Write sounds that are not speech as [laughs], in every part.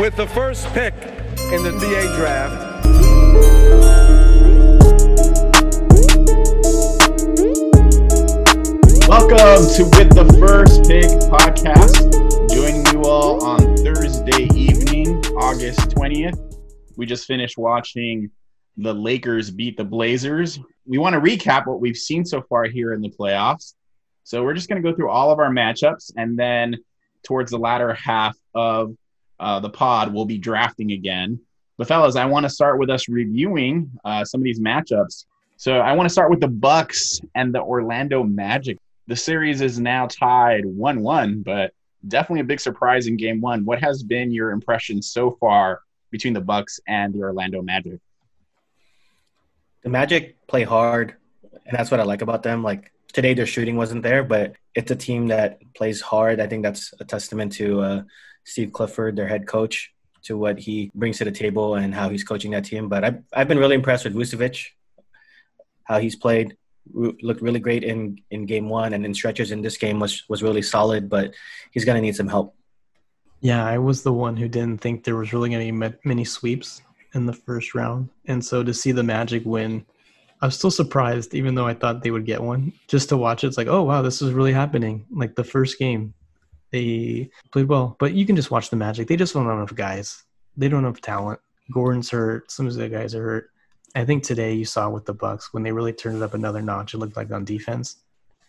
with the first pick in the NBA draft. Welcome to With the First Pick podcast. Joining you all on Thursday evening, August 20th. We just finished watching the Lakers beat the Blazers. We want to recap what we've seen so far here in the playoffs. So we're just going to go through all of our matchups, and then towards the latter half of uh, the pod, we'll be drafting again. But fellas, I want to start with us reviewing uh, some of these matchups. So I want to start with the Bucks and the Orlando Magic the series is now tied 1 1, but definitely a big surprise in game one. What has been your impression so far between the Bucks and the Orlando Magic? The Magic play hard, and that's what I like about them. Like today, their shooting wasn't there, but it's a team that plays hard. I think that's a testament to uh, Steve Clifford, their head coach, to what he brings to the table and how he's coaching that team. But I've, I've been really impressed with Vucevic, how he's played. Looked really great in in game one and in stretches in this game was was really solid but he's going to need some help. Yeah i was the one who didn't think there was really going to be many sweeps in the first round. And so to see the magic win i was still surprised even though i thought they would get one. Just to watch it, it's like oh wow this is really happening. Like the first game they played well but you can just watch the magic they just don't have enough guys they don't have talent gordon's hurt some of the guys are hurt I think today you saw with the Bucks when they really turned it up another notch. It looked like on defense,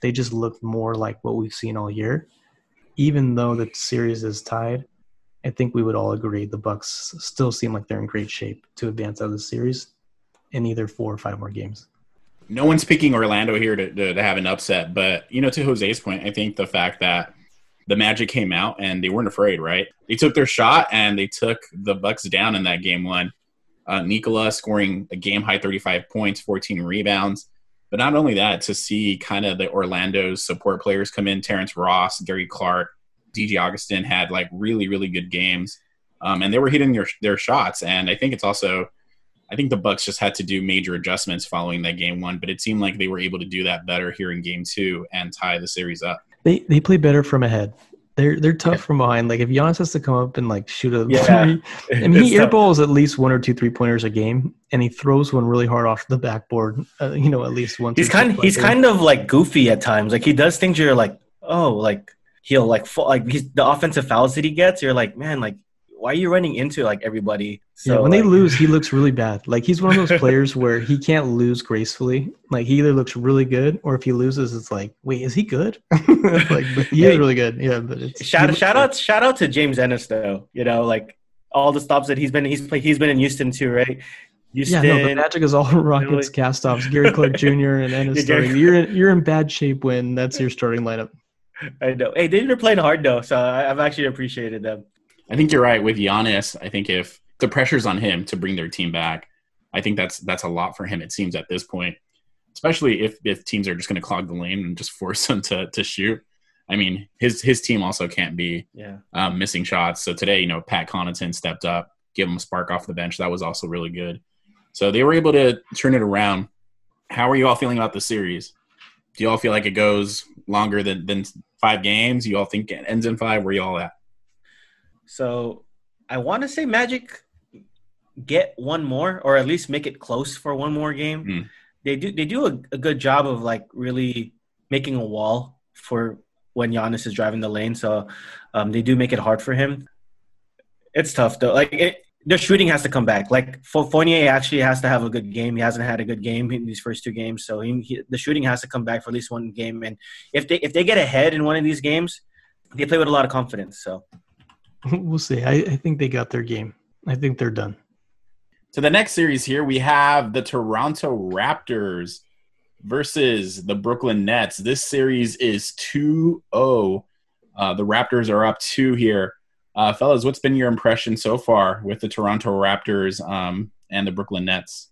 they just looked more like what we've seen all year. Even though the series is tied, I think we would all agree the Bucks still seem like they're in great shape to advance out of the series in either four or five more games. No one's picking Orlando here to, to, to have an upset, but you know, to Jose's point, I think the fact that the Magic came out and they weren't afraid, right? They took their shot and they took the Bucks down in that game one. Uh, Nikola scoring a game high 35 points, 14 rebounds. But not only that, to see kind of the Orlando's support players come in, Terrence Ross, Gary Clark, DJ Augustin had like really, really good games. Um, and they were hitting their, their shots. And I think it's also, I think the Bucks just had to do major adjustments following that game one, but it seemed like they were able to do that better here in game two and tie the series up. They they play better from ahead. They're they're tough from behind. Like if Giannis has to come up and like shoot a yeah. three, [laughs] I mean he airballs at least one or two three pointers a game, and he throws one really hard off the backboard. Uh, you know, at least one. He's kind he's kind of like goofy at times. Like he does things you're like, oh, like he'll like fall, like he's the offensive fouls that he gets. You're like, man, like why are you running into like everybody? So, yeah, when like, they lose, he [laughs] looks really bad. Like he's one of those players where he can't lose gracefully. Like he either looks really good, or if he loses, it's like, wait, is he good? [laughs] like he is really good. Yeah, but it's shout shout out shout out to James Ennis though. You know, like all the stops that he's been he's played he's been in Houston too, right? Houston, yeah, no, the Magic is all [laughs] Rockets cast-offs. Gary Clark Jr. and Ennis starting. You're in, you're in bad shape when that's your starting lineup. I know. Hey, they're playing hard though, so I've actually appreciated them. I think you're right with Giannis. I think if the pressure's on him to bring their team back, I think that's that's a lot for him. It seems at this point, especially if if teams are just going to clog the lane and just [laughs] force him to to shoot. I mean, his his team also can't be yeah. um, missing shots. So today, you know, Pat Connaughton stepped up, give him a spark off the bench. That was also really good. So they were able to turn it around. How are you all feeling about the series? Do you all feel like it goes longer than than five games? You all think it ends in five? Where you all at? So I want to say Magic get one more, or at least make it close for one more game. Mm. They do they do a, a, good job of like really making a wall for when Giannis is driving the lane. So um, they do make it hard for him. It's tough though. Like it, their shooting has to come back. Like Fournier actually has to have a good game. He hasn't had a good game in these first two games, so he, he, the shooting has to come back for at least one game. And if they if they get ahead in one of these games, they play with a lot of confidence. So [laughs] we'll see. I, I think they got their game. I think they're done. So the next series here, we have the Toronto Raptors versus the Brooklyn Nets. This series is 2 0. Uh, the Raptors are up two here. Uh, fellas, what's been your impression so far with the Toronto Raptors um, and the Brooklyn Nets?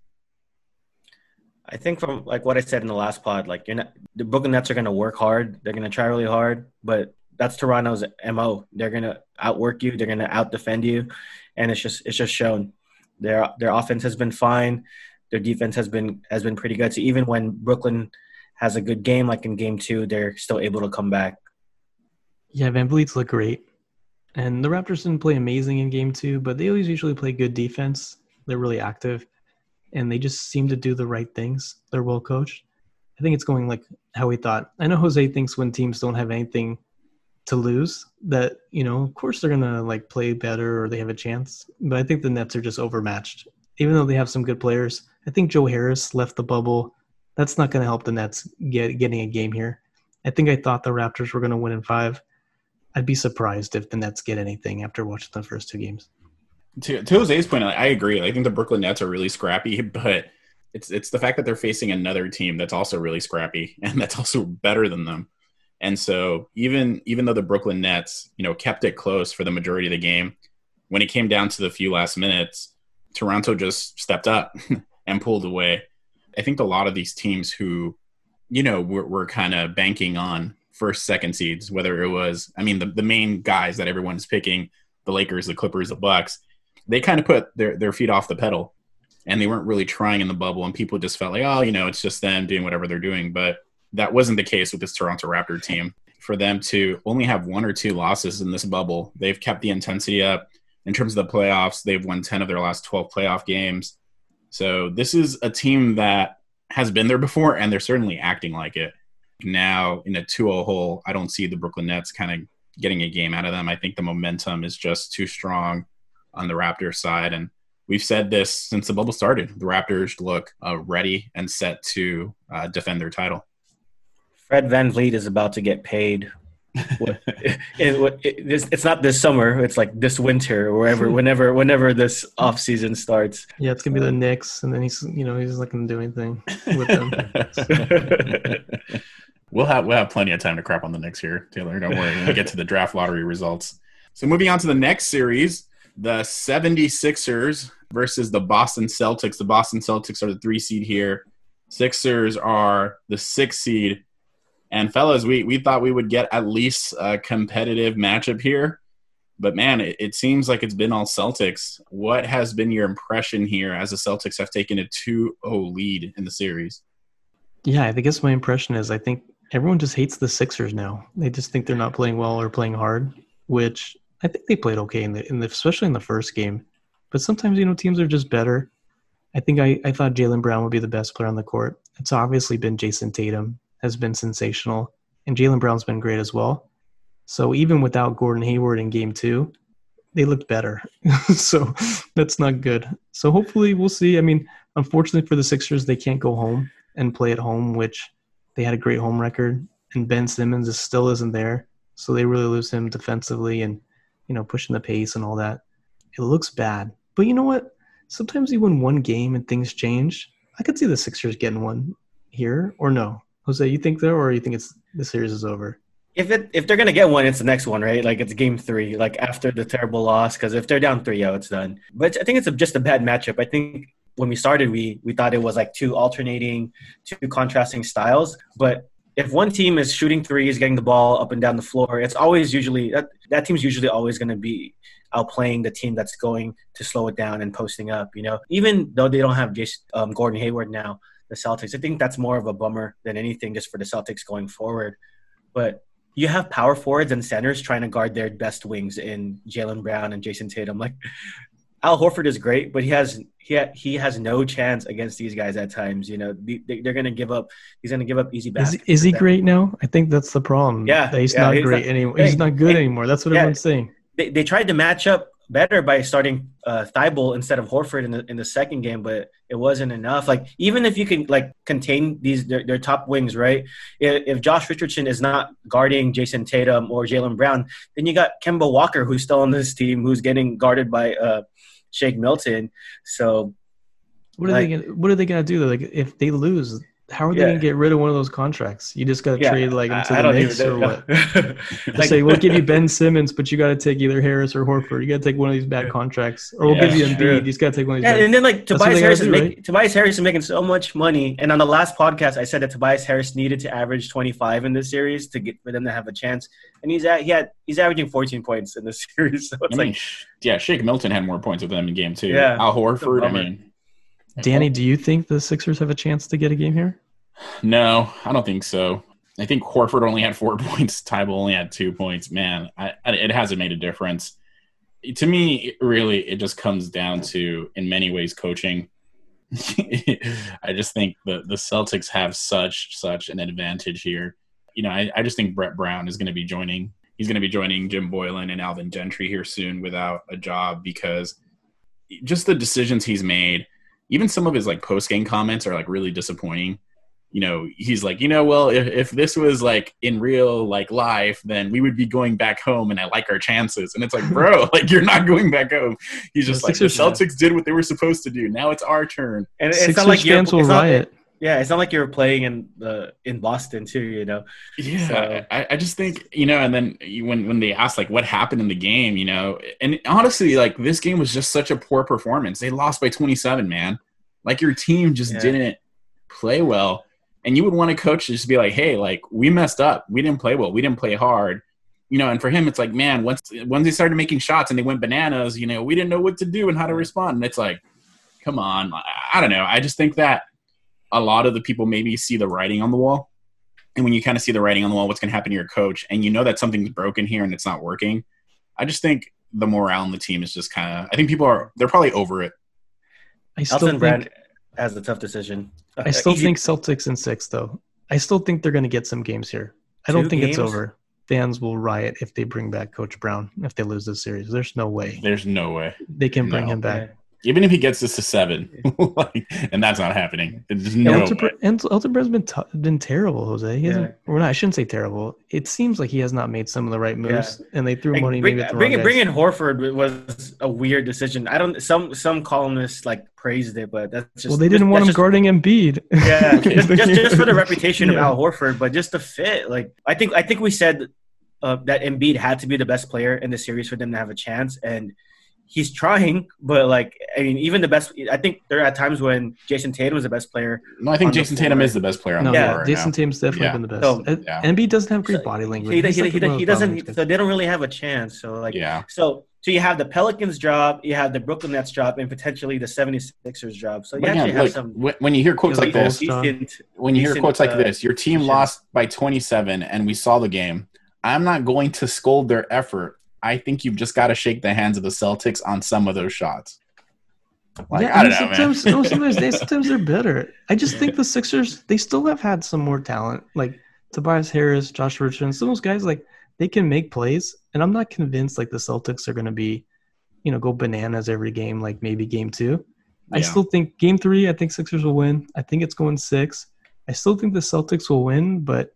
I think from like what I said in the last pod, like you're not the Brooklyn Nets are going to work hard. They're going to try really hard, but that's Toronto's mo. They're gonna outwork you. They're gonna out defend you, and it's just it's just shown. Their their offense has been fine. Their defense has been has been pretty good. So even when Brooklyn has a good game, like in game two, they're still able to come back. Yeah, VanVleet's look great. And the Raptors didn't play amazing in game two, but they always usually play good defense. They're really active and they just seem to do the right things. They're well coached. I think it's going like how we thought. I know Jose thinks when teams don't have anything to lose that, you know, of course they're to like play better or they have a chance. But I think the Nets are just overmatched. Even though they have some good players, I think Joe Harris left the bubble. That's not to help the Nets get getting a game here. I think I thought the Raptors were to win in five. I'd be surprised if the Nets get anything after watching the first two games. To, to Jose's point, I agree. I think the Brooklyn Nets are really scrappy, [laughs] but it's it's the fact that they're facing another team that's also really scrappy and that's also better than them. And so even even though the Brooklyn Nets, you know, kept it close for the majority of the game, when it came down to the few last minutes, Toronto just stepped up [laughs] and pulled away. I think a lot of these teams who, you know, were, were kind of banking on first, second seeds, whether it was, I mean, the, the main guys that everyone's picking, the Lakers, the Clippers, the Bucks, they kind of put their, their feet off the pedal and they weren't really trying in the bubble. And people just felt like, oh, you know, it's just them doing whatever they're doing. But that wasn't the case with this Toronto Raptor team. For them to only have one or two losses in this bubble, they've kept the intensity up. In terms of the playoffs, they've won 10 of their last 12 playoff games. So this is a team that has been there before, and they're certainly acting like it. Now, in a 2 0 hole, I don't see the Brooklyn Nets kind of getting a game out of them. I think the momentum is just too strong on the Raptors side. And we've said this since the bubble started. The Raptors look uh, ready and set to uh, defend their title. Fred VanVleet is about to get paid. [laughs] it, it, it, it's not this summer. It's like this winter, or wherever, [laughs] whenever, whenever this off season starts. Yeah, it's gonna be the uh, Knicks, and then he's, you know, he's not gonna do anything with them. [laughs] we'll have we'll have plenty of time to crap on the Knicks here, Taylor. Don't worry. When we get to the draft lottery results. So moving on to the next series, the 76ers versus the Boston Celtics. The Boston Celtics are the three seed here. Sixers are the six seed. And fellas, we, we thought we would get at least a competitive matchup here. But man, it, it seems like it's been all Celtics. What has been your impression here as the Celtics have taken a 2 0 lead in the series? Yeah, I guess my impression is I think everyone just hates the Sixers now. They just think they're not playing well or playing hard, which I think they played okay in the, in the especially in the first game. But sometimes you know teams are just better. I think I, I thought Jaylen Brown would be the best player on the court. It's obviously been Jayson Tatum has been sensational, and Jaylen Brown's been great as well. So even without Gordon Hayward in Game Two, they looked better. [laughs] so that's not good. So hopefully we'll see. I mean, unfortunately for the Sixers, they can't go home and play at home, which they had a great home record, and Ben Simmons is, still isn't there. So they really lose him defensively and you know pushing the pace and all that. It looks bad. But you know what? Sometimes you win one game and things change. I could see the Sixers getting one here, or no? Jose, you think though, or you think it's the series is over? If it if they're gonna get one, it's the next one, right? Like it's game three, like after the terrible loss. Because if they're down three, yeah, it's done. But I think it's a, just a bad matchup. I think when we started, we we thought it was like two alternating, two contrasting styles. But if one team is shooting threes, getting the ball up and down the floor, it's always usually that, that team's usually always to be outplaying the team that's going to slow it down and posting up. You know, even though they don't have just um, Gordon Hayward now, the Celtics, I think that's more of a bummer than anything just for the Celtics going forward. But you have power forwards and centers trying to guard their best wings in Jaylen Brown and Jayson Tatum. Like Al Horford is great, but he has he ha, he has no chance against these guys at times. You know, they, are going to give up. He's going to give up easy baskets. Is, is he great now? I think that's the problem. Yeah, he's yeah, not he's great not, anymore. He's not good anymore. That's what yeah, everyone's saying. They, they tried to match up better by starting uh, Thybulle instead of Horford in the in the second game, but it wasn't enough. Like even if you can like contain these their, their top wings, right? If, if, Josh Richardson is not guarding Jayson Tatum or Jaylen Brown, then you got Kemba Walker who's still on this team who's getting guarded by uh, Shake Milton. So what are like, they gonna, what are they gonna do though? Like if they lose, how are they yeah. gonna get rid of one of those contracts? You just gotta yeah, trade like into I, the Knicks or what? [laughs] like, say we'll give you [laughs] Ben Simmons, but you gotta take either Harris or Horford. You gotta take one of these bad contracts, or we'll yeah, give you Embiid. True. You just gotta take one of these. Yeah, bad. and then like Tobias Harris is do, making right? Tobias Harris is making so much money. And on the last podcast, I said that Tobias Harris needed to average 25 in this series to get for them to have a chance. And he's at he had he's averaging 14 points in this [laughs] series. So it's I mean, like yeah, Shake Milton had more points with them in game two. Yeah, Al Horford. I mean. Danny, do you think the Sixers have a chance to get a game here? No, I don't think so. I think Horford only had four [laughs] points. Thybulle only had two points. Man, I, I, it hasn't made a difference. To me, really, it just comes down to, in many ways, coaching. [laughs] I just think the the Celtics have such such an advantage here. You know, I, I just think Brett Brown is going to be joining. He's going to be joining Jim Boylen and Alvin Gentry here soon without a job because just the decisions he's made. Even some of his like post game comments are like really disappointing. You know he's like you know well if, if this was like in real like life then we would be going back home and i like our chances. And it's like bro [laughs] like you're not going back home. He's just the like Sixers, the celtics did what they were supposed to do. Now it's our turn. And it's Sixers not like fans will riot yeah it's not like you're playing in the in boston too you know yeah so. I, I just think you know and then when when they asked like what happened in the game you know and honestly like this game was just such a poor performance they lost by 27 man like your team just yeah. didn't play well and you would want a coach to just be like, hey, like we messed up. We didn't play well. We didn't play hard. You know, and for him, it's like, man, once once they started making shots and they went bananas, you know, we didn't know what to do and how to respond. And it's like, come on, I don't know. I just think that a lot of the people maybe see the writing on the wall, and when you kind of see the writing on the wall, what's going to happen to your coach, and you know that something's broken here and it's not working. I just think the morale in the team is just kind of. I think people are they're probably over it. I still Elton think, Brand has a tough decision. I still think Celtics in six, though. I still think they're going to get some games here. I don't think games? it's over. Fans will riot if they bring back Coach Brown if they lose this series. There's no way. There's no way they can bring no. him back even if he gets this to seven, [laughs] like, and that's not happening. There's no and Elton Brown's been t- been terrible, Jose. He hasn't. Yeah. Well, not, I shouldn't say terrible. It seems like he has not made some of the right moves, yeah. and they threw money. Bring, maybe bring, bring in Horford was a weird decision. I don't. Some some columnists like praised it, but that's just. Well, they didn't want him just, guarding Embiid. [laughs] Yeah, just, [laughs] just, just for the reputation yeah. of Al Horford, but just the fit. Like I think I think we said uh, that Embiid had to be the best player in the series for them to have a chance, and he's trying, but like I mean, even the best. I think there are times when Jayson Tatum was the best player. No, I think Jayson Tatum is the best player on no, the yeah, Jayson right Tatum's definitely yeah. been the best. So, yeah. Embiid doesn't have great body language. He, he, he, he doesn't. So they don't really have a chance. So like, yeah. So so you have the Pelicans job, you have the Brooklyn Nets job, and potentially the 76ers job. So you but actually yeah, have like, some. When you hear quotes like this, decent, when you hear decent, quotes like uh, this, your team lost by 27, and we saw the game. I'm not going to scold their effort I think you've just got to shake the hands of the Celtics on some of those shots. Like, yeah, I, mean, sometimes, no, sometimes they sometimes they're [laughs] better. I just think the Sixers they still have had some more talent, like Tobias Harris, Josh Richardson. Some of those guys like they can make plays, and I'm not convinced like the Celtics are going to be, you know, go bananas every game. Like maybe game two. Yeah. I still think game three. I think Sixers will win. I think it's going six. I still think the Celtics will win, but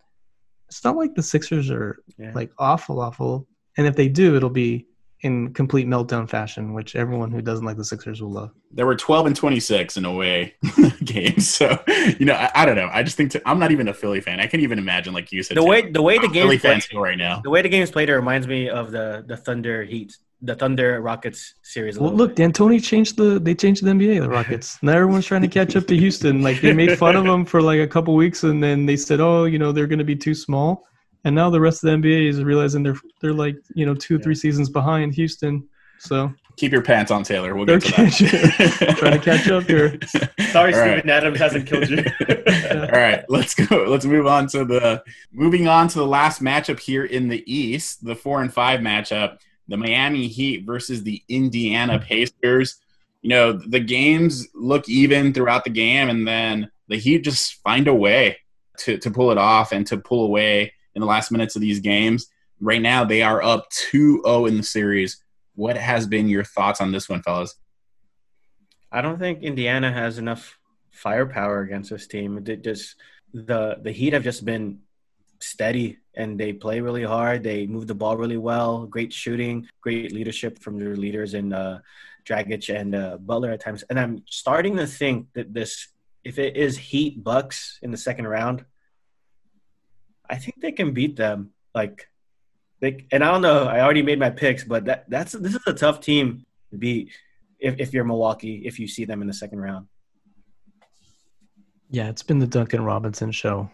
it's not like the Sixers are yeah. like awful, awful. And if they do, it'll be in complete meltdown fashion, which everyone who doesn't like the Sixers will love. There were 12 and 26 in away [laughs] games, so you know I, I don't know. I just think to, I'm not even a Philly fan. I can't even imagine, like you said, the way the way the game fans feel right now. The way the game's played, it reminds me of the the Thunder Heat, the Thunder Rockets series. Well, look, D'Antoni changed the they changed the NBA, the Rockets. [laughs] now everyone's trying to catch up to Houston. Like they made fun of [laughs] them for like a couple weeks, and then they said, oh, you know, they're going to be too small and now the rest of the NBA is realizing they're they're like you know two yeah. three seasons behind Houston. So keep your pants on, Taylor. We'll get to that. [laughs] Trying to catch up here. [laughs] Sorry, Steven right. Adams hasn't killed you. [laughs] All right, let's go. Let's move on to the moving on to the last matchup here in the East, the four and five matchup, the Miami Heat versus the Indiana Pacers. You know, the games look even throughout the game, and then the Heat just find a way to to pull it off and to pull away in the last minutes of these games. Right now, they are up 2 0 in the series. What has been your thoughts on this one, fellas? I don't think Indiana has enough firepower against this team. It just the the Heat have just been steady and they play really hard. They move the ball really well. Great shooting, great leadership from their leaders in uh, Dragic and uh, Butler at times. And I'm starting to think that this, if it is Heat Bucks in the second round, I think they can beat them. Like they and I don't know. I already made my picks, but that that's this is a tough team to beat if if you're Milwaukee if you see them in the second round. Yeah, it's been the Duncan Robinson show.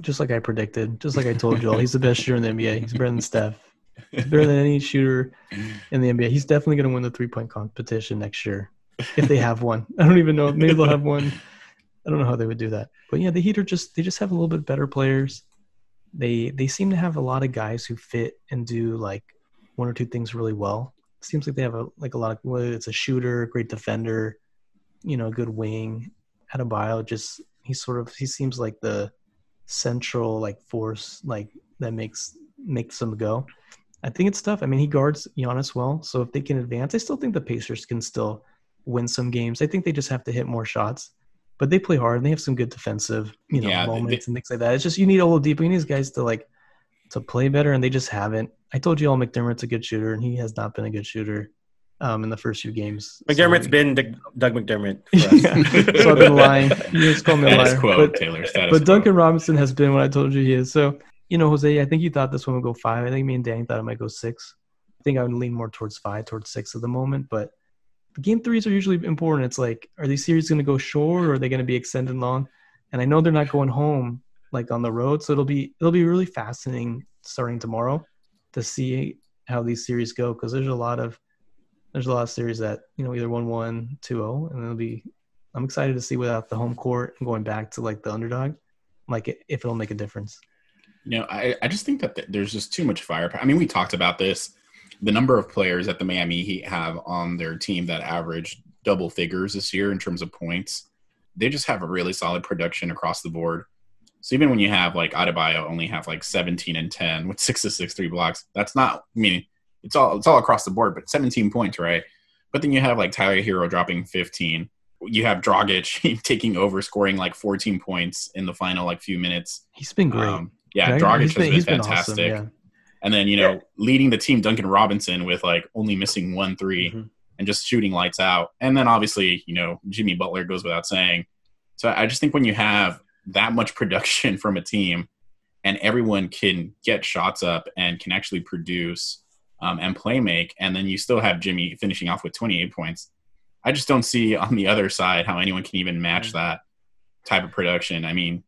Just like I predicted, just like I told you all, he's the best shooter in the NBA. He's better than Steph. He's better than any shooter in the NBA. He's definitely going to win the three point competition next year if they have one. I don't even know. Maybe they'll have one. I don't know how they would do that. But yeah, the Heat are just they just have a little bit better players they they seem to have a lot of guys who fit and do like one or two things really well. seems like they have a like a lot of whether it's a shooter, great defender, you know, a good wing. Adebayo just he sort of he seems like the central like force like that makes makes them go. I think it's tough. I mean, he guards Giannis well, so if they can advance, I still think the Pacers can still win some games. I think they just have to hit more shots, but they play hard and they have some good defensive, you know, Yeah, they- moments and things like that. It's just you need Oladipo, you need these guys to like to play better, and they just haven't. I told you all McDermott's a good shooter, and he has not been a good shooter um, in the first few games. McDermott's So- been Doug [laughs] Doug McDermott. For us. yeah. so I've been lying. You just called me a Status liar. quo, But- Taylor. But quo. Duncan Robinson has been what I told you he is. So, you know, Jose, I think you thought this one would go five. I think me and Danny thought it might go six. I think I would lean more towards five, towards six at the moment. But the game threes are usually important. It's like, are these series going to go short or are they going to be extended long? And I know they're not going home like on the road, so it'll be it'll be really fascinating starting tomorrow to see how these series go because there's a lot of there's a lot of series that you know either one one two zero and it'll be I'm excited to see without the home court and going back to like the underdog like if it'll make a difference. You know, I, I just think that th- there's just too much firepower. I mean, we talked about this. The number of players that the Miami Heat have on their team that average double figures this year in terms of points, they just have a really solid production across the board. So even when you have like Adebayo only have like 17 and 10 with six to six three blocks, that's not. I mean, it's all it's all across the board, but 17 points, right? But then you have like Tyler Herro dropping 15. You have Dragic [laughs] taking over, scoring like 14 points in the final like few minutes. He's been great. Um, yeah? Dragic has been, he's fantastic. awesome, yeah. And then, you know, leading the team, Duncan Robinson, with like only missing one 3 Mhm. and just shooting lights out. And then obviously, you know, Jimmy Butler goes without saying. So I just think when you have that much [laughs] production from a team and everyone can get shots up and can actually produce um, and play make, and then you still have Jimmy finishing off with 28 points, I just don't see on the other side how anyone can even match that type of production. I mean,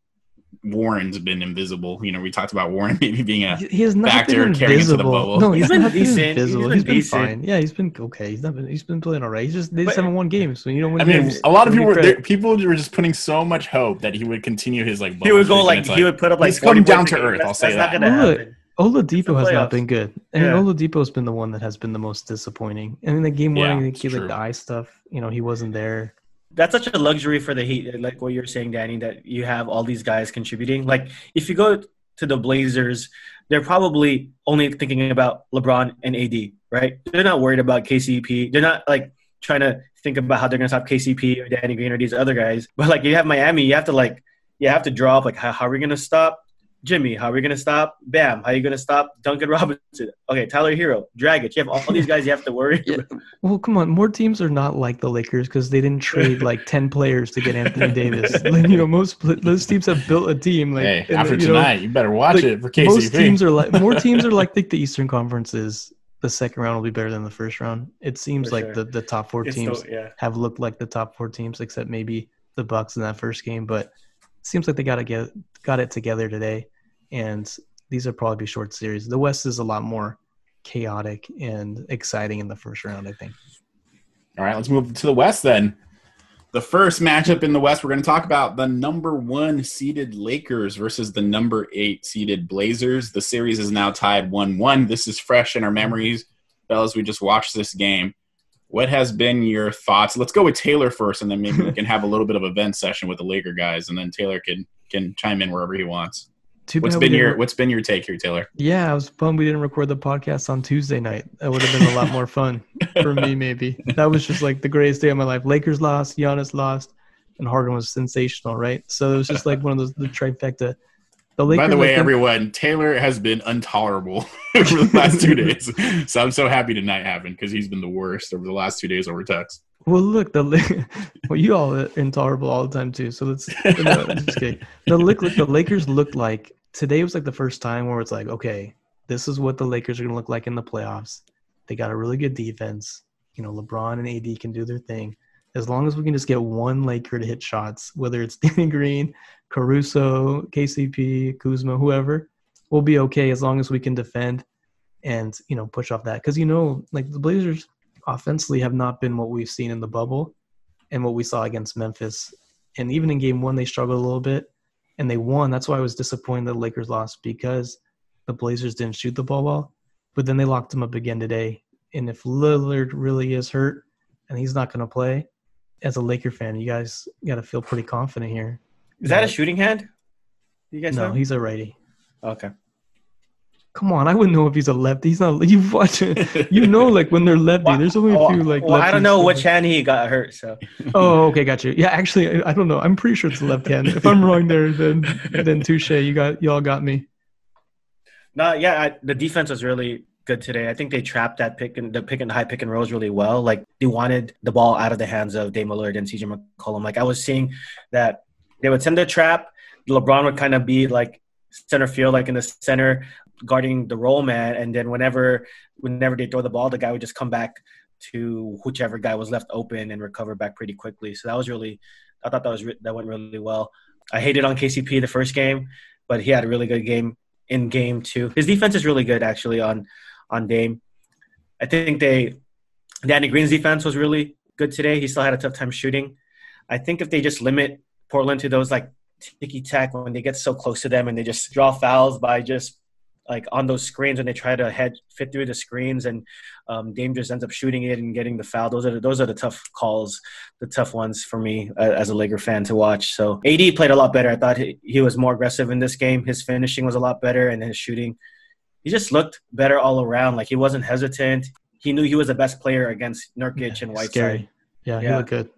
Warren's been invisible. You know, we talked about Warren [laughs] maybe being a He he has not factor been carrying into the bubble. No, he's, He's been not decent. been He's invisible. been he's been fine. Yeah, he's been okay. He's not been. He's been playing all right. He's just they just haven't won games, so you don't win I mean, games. a lot of people were there, people were just putting so much hope that he would continue his like. He bubble would go streak, like he would put up like he's come down to earth, That's- I'll say that's that. not gonna Look, happen. Oladipo has not been good. I mean, Yeah. Oladipo's been the one that has been the most disappointing. And in the game Yeah, one, I he like true. the eye stuff. You know, he wasn't there. That's such a luxury for the Heat, like what you're saying, Danny, that you have all these guys contributing. Like if you go to the Blazers, they're probably only thinking about LeBron and AD, right? They're not worried about KCP. They're not like trying to think about how they're gonna stop KCP or Danny Green or these other guys. But like you have Miami, you have to like you have to draw up like how, how are we gonna stop Jimmy? How are we gonna stop Bam? How are you gonna stop Duncan [laughs] Robinson? Okay, Tyler Herro, Dragic. You have all these guys you have to worry. Yeah. Well, come on. More teams are not like the Lakers because they didn't trade like [laughs] ten players to get Anthony Davis. Like, you know, most pl- those teams have built a team. Like Hey, and, after you know, tonight, you better watch like, it for most teams are like more teams are [laughs] like think the Eastern Conference is the second round will be better than the first round. It seems For like sure. the, the top four It's teams so- yeah. have looked like the top four teams, except maybe the Bucks in that first game. But it seems like they got to get got it together today, and these will probably be short series. The West is a lot more chaotic and exciting in the first round. I think. All right, let's move to the West then. The first matchup in the West, we're going to talk about the number one seeded Lakers versus the number eight seeded Blazers. The series is now tied 1 1. This is fresh in our memories. Fellas, we just watched this game. What has been your thoughts? Let's go with Taylor first, and then maybe we [laughs] can have a little bit of a vent session with the Laker guys, and then Taylor can can chime in wherever he wants. Too What's been your What's been your take here, Taylor? Yeah, I was bummed we didn't record the podcast on Tuesday night. That would have been a lot more fun for me, [laughs] maybe. That was just like the greatest day of my life. Lakers lost, Giannis lost, and Harden was sensational, right? So it was just like one of those the trifecta. The Lakers, By the way, everyone, Taylor has been intolerable [laughs] for the last two [laughs] days. So I'm so happy tonight happened because he's been the worst over the last two days over text. Well, look, the La- [laughs] well, you all are intolerable all the time too. So let's no, just kidding. The look, the Lakers looked like today was like the first time where it's like, okay, this is what the Lakers are going to look like in the playoffs. They got a really good defense. You know, LeBron and AD can do their thing. As long as we can just get one Laker to hit shots, whether it's [laughs] Danny Green, Caruso, KCP, Kuzma, whoever, we'll be okay as long as we can defend and you know push off that. Because you know, like the Blazers offensively have not been what we've seen in the bubble and what we saw against Memphis. And even in game one, they struggled a little bit. and they won. That's why I was disappointed the Lakers lost because the Blazers didn't shoot the ball well. But then they locked him up again today. And if Lillard really is hurt and he's not going to play, as a Laker fan, you guys got to feel pretty confident here. Is that a shooting hand? You guys No, know? he's a righty. Okay. Come on, I wouldn't know if he's a lefty. He's not. [laughs] You watch it. You know, like when they're lefty. There's only a oh, few like. well, I don't know which hand he got hurt. So [laughs] Oh, okay, got you. Yeah, actually, I, I don't know. I'm pretty sure it's the left hand. If I'm wrong there, then then touche. You got y'all got me. no, yeah, I, the defense was really good today. I think they trapped that pick and the pick and high pick and rolls really well. Like they wanted the ball out of the hands of Dame Lillard and CJ McCollum. Like I was seeing that they would send the trap. LeBron would kind of be like center field, like in the center, guarding the roll man, and then whenever whenever they throw the ball, the guy would just come back to whichever guy was left open and recover back pretty quickly. So that was really, I thought that was re- that went really well. I hated on KCP the first game, but he had a really good game in game two. His defense is really good actually on on Dame. I think they Danny Green's defense was really good today. He still had a tough time shooting. I think if they just limit Portland to those like ticky tack when they get so close to them and they just draw fouls by just like on those screens when they try to head fit through the screens and um, Dame just ends up shooting it and getting the foul. Those are the, those are the tough calls, the tough ones for me uh, as a Laker fan to watch. So AD played a lot better. I thought he, he was more aggressive in this game. His finishing was a lot better and his shooting. He just looked better all around. Like he wasn't hesitant. He knew he was the best player against Nurkic and Whiteside. Scary. Yeah, he looked good.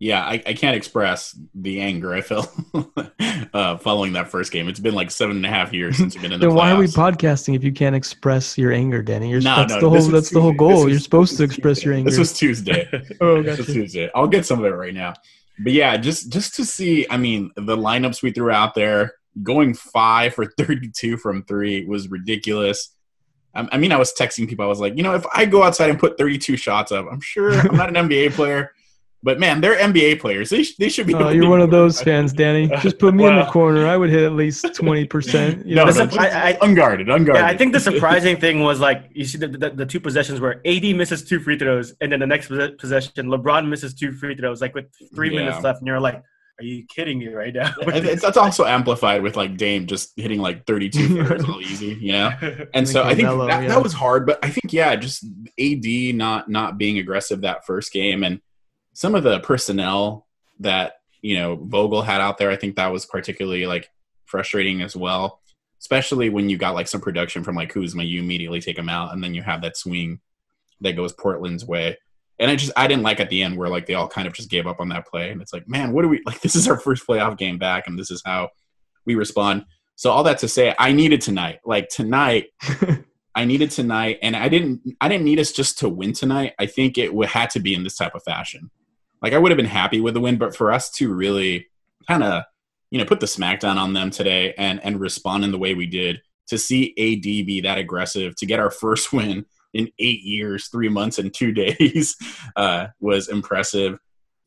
Yeah, I, I can't express the anger I felt [laughs] uh, following that first game. It's been like seven and a half years since we've been in the Then why are we podcasting if you can't express your anger, Danny? You're, No, that's no, the whole. That's the whole goal. was- You're supposed to express your anger. This was Tuesday. [laughs] oh, This was Tuesday. I'll get some of it right now. But yeah, just just to see, I mean, the lineups we threw out there, going five for thirty-two from three was ridiculous. I, I mean, I was texting people. I was like, you know, if I go outside and put thirty-two shots up, I'm sure I'm not an [laughs] NBA player, but man, they're NBA players. They sh- they should be. Oh, able you're one of those it. fans, Danny. [laughs] Just put me in the corner. I would hit at least [laughs] twenty percent. No, no, The surpri- I- I- unguarded, unguarded. Yeah, I think the [laughs] surprising thing was like you see the, the, the two possessions where AD misses two free throws, and then the next posse- possession LeBron misses two free throws, like with three Yeah. minutes left, and you're like, "Are you kidding me right now?" And that's also amplified with like Dame just hitting like 32 footers all easy, you know. And so I think Carmelo, that, yeah. that was hard, but I think yeah, just AD not not being aggressive that first game and some of the personnel that you know Vogel had out there, I think that was particularly like frustrating as well. Especially when you got like some production from like Kuzma, you immediately take him out, and then you have that swing that goes Portland's way. And I just I didn't like at the end where like they all kind of just gave up on that play, and it's like, man, what do we like? [laughs] This is our first playoff game back, and this is how we respond. So all that to say, I needed tonight. Like tonight, [laughs] I needed tonight, and I didn't. I didn't need us just to win tonight. I think it would had to be in this type of fashion. Like I would have been happy with the win, but for us to really kind of, you know, put the smackdown on them today and and respond in the way we did, to see AD be that aggressive, to get our [laughs] first win in eight years, three months, and two [laughs] days, uh, was impressive.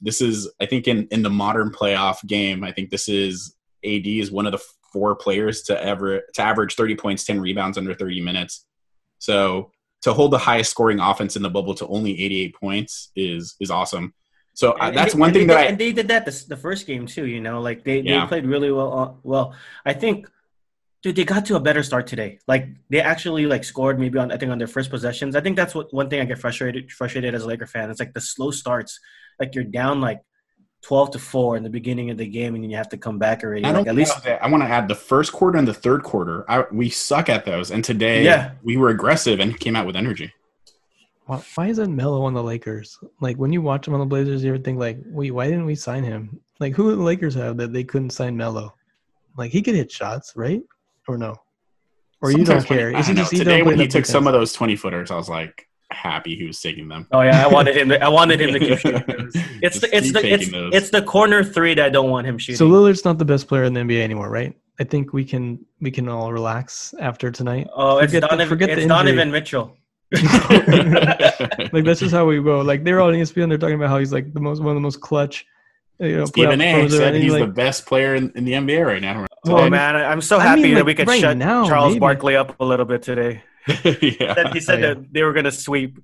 This is, I think, in in the modern playoff game, I think this is AD is one of the four players to ever to average 30 points, 10 rebounds under 30 minutes. So to hold the highest scoring offense in the bubble to only 88 points is is awesome. So uh, that's one thing did- that I and they did that the, the first game too. You know, like they, Yeah. they played really well. uh, Well, I think, dude, they got to a better start today. Like they actually like scored maybe on I think on their first possessions. I think that's what one thing I get frustrated frustrated as a Laker fan. It's like the slow starts. Like you're down like twelve to four in the beginning of the game, and then you have to come back already. I Like at least I want to add the first quarter and the third quarter. I, we suck at those, and today Yeah. we were aggressive and came out with energy. Why, why isn't Melo on the Lakers? Like when you watch him on the Blazers, you ever think like, wait, why didn't we sign him? Like who do the Lakers have that they couldn't sign Melo? Like he could hit shots, right? Or no? Or you don't Sometimes when- care? I Is he don't know. just Today don't when he enough took some of those 20 footers, I was like happy he was taking them. Oh yeah, I wanted him. To, I wanted him to keep shooting. [laughs] those. It's the it's the it's, those. it's the corner three that I don't want him shooting. So Lillard's not the best player in the NBA anymore, right? I think we can we can all relax after tonight. oh, it's forget the- Donovan. forget the it's injury. Donovan Mitchell. [laughs] like that's just how we go. Like they're all on ESPN. They're talking about how he's like the most one of the most clutch. You know, Stephen A. said and he's like, the best player in, in the NBA right now. Oh Well, man, I- I'm so I happy mean, that like, we could right shut now, Charles maybe. Barkley up a little bit today. [laughs] yeah. That- he said Oh, yeah. that they were gonna sweep.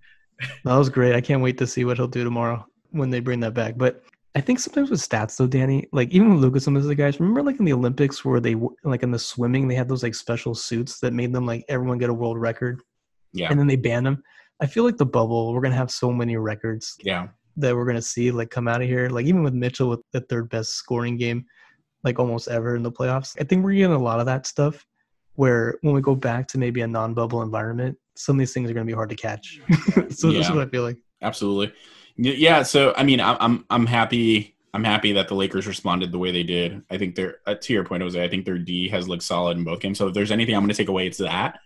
That was great. I can't wait to see what he'll do tomorrow when they bring that back. But I think sometimes with stats though, Danny, like even with Lucas, and of the guys, remember like in the Olympics where they like in the swimming they had those like special suits that made them like everyone get a world record, Yeah. and then they banned them. I feel like the bubble, we're gonna have so many records Yeah. that we're gonna see like come out of here. Like even with Mitchell with the third best scoring game, like almost ever in the playoffs. I think we're getting a lot of that stuff. Where when we go back to maybe a non-bubble environment, some of these things are gonna be hard to catch. [laughs] so that's Yeah. what I feel like. Absolutely. Yeah. So I mean, I'm I'm happy. I'm happy that the Lakers responded the way they did. I think they're uh, to your point, Jose. I think their D has looked solid in both games. So if there's anything I'm going to take away, it's that.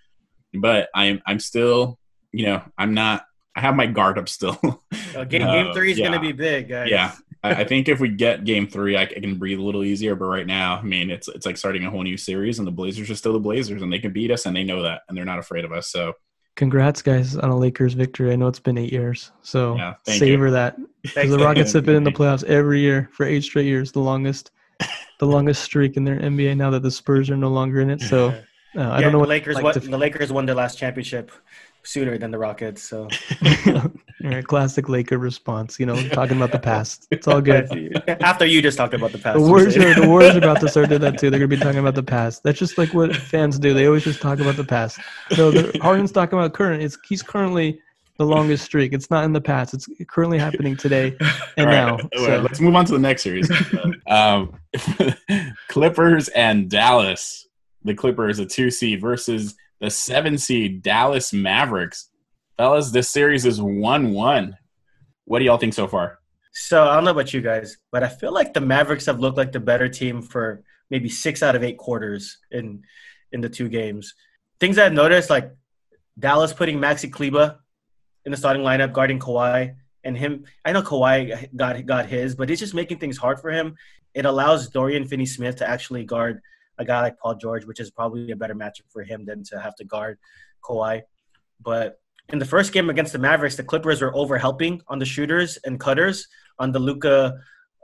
But I'm I'm still, you know, I'm not. I have my guard up still. [laughs] Uh, game, Uh, game three is yeah. going to be big, guys. yeah. I, I [laughs] think if we get game three, I can breathe a little easier. But right now, I mean, it's it's like starting a whole new series, and the Blazers are still the Blazers, and they can beat us, and they know that, and they're not afraid of us. So Congrats, guys, on a Lakers victory. I know it's been eight years, so Yeah, thank savor that. Because the. Rockets have been in the playoffs every year for eight straight years, the longest, the longest streak in their NBA. Now that the Spurs are no longer in it, so [laughs] I Yeah, don't know the what Lakers. like won, to- the Lakers won their last championship sooner than the Rockets. So [laughs] All right, classic Laker response. You know, talking about the past. It's all good. [laughs] after you just talked about the past, The you Warriors are the Warriors are about to start doing that too. They're gonna be talking about the past. That's just like what fans do. They always just talk about the past. So the- Harden's talking about current. It's he's currently the longest streak. It's not in the past. It's currently happening today and All right, now. all right, So let's move on to the next series. [laughs] um, Clippers and Dallas. The Clippers, a two seed, versus the seven seed Dallas Mavericks. Fellas, this series is 1 1. What do y'all think so far? So I don't know about you guys, but I feel like the Mavericks have looked like the better team for maybe six out of eight quarters in in the two games. Things I've noticed, like Dallas putting Maxi Kleber in the starting lineup, guarding Kawhi, and him. I know Kawhi got got his, but it's just making things hard for him. It allows Dorian Finney-Smith to actually guard a guy like Paul George, which is probably a better matchup for him than to have to guard Kawhi. But in the first game against the Mavericks, the Clippers were over helping on the shooters and cutters on the Luka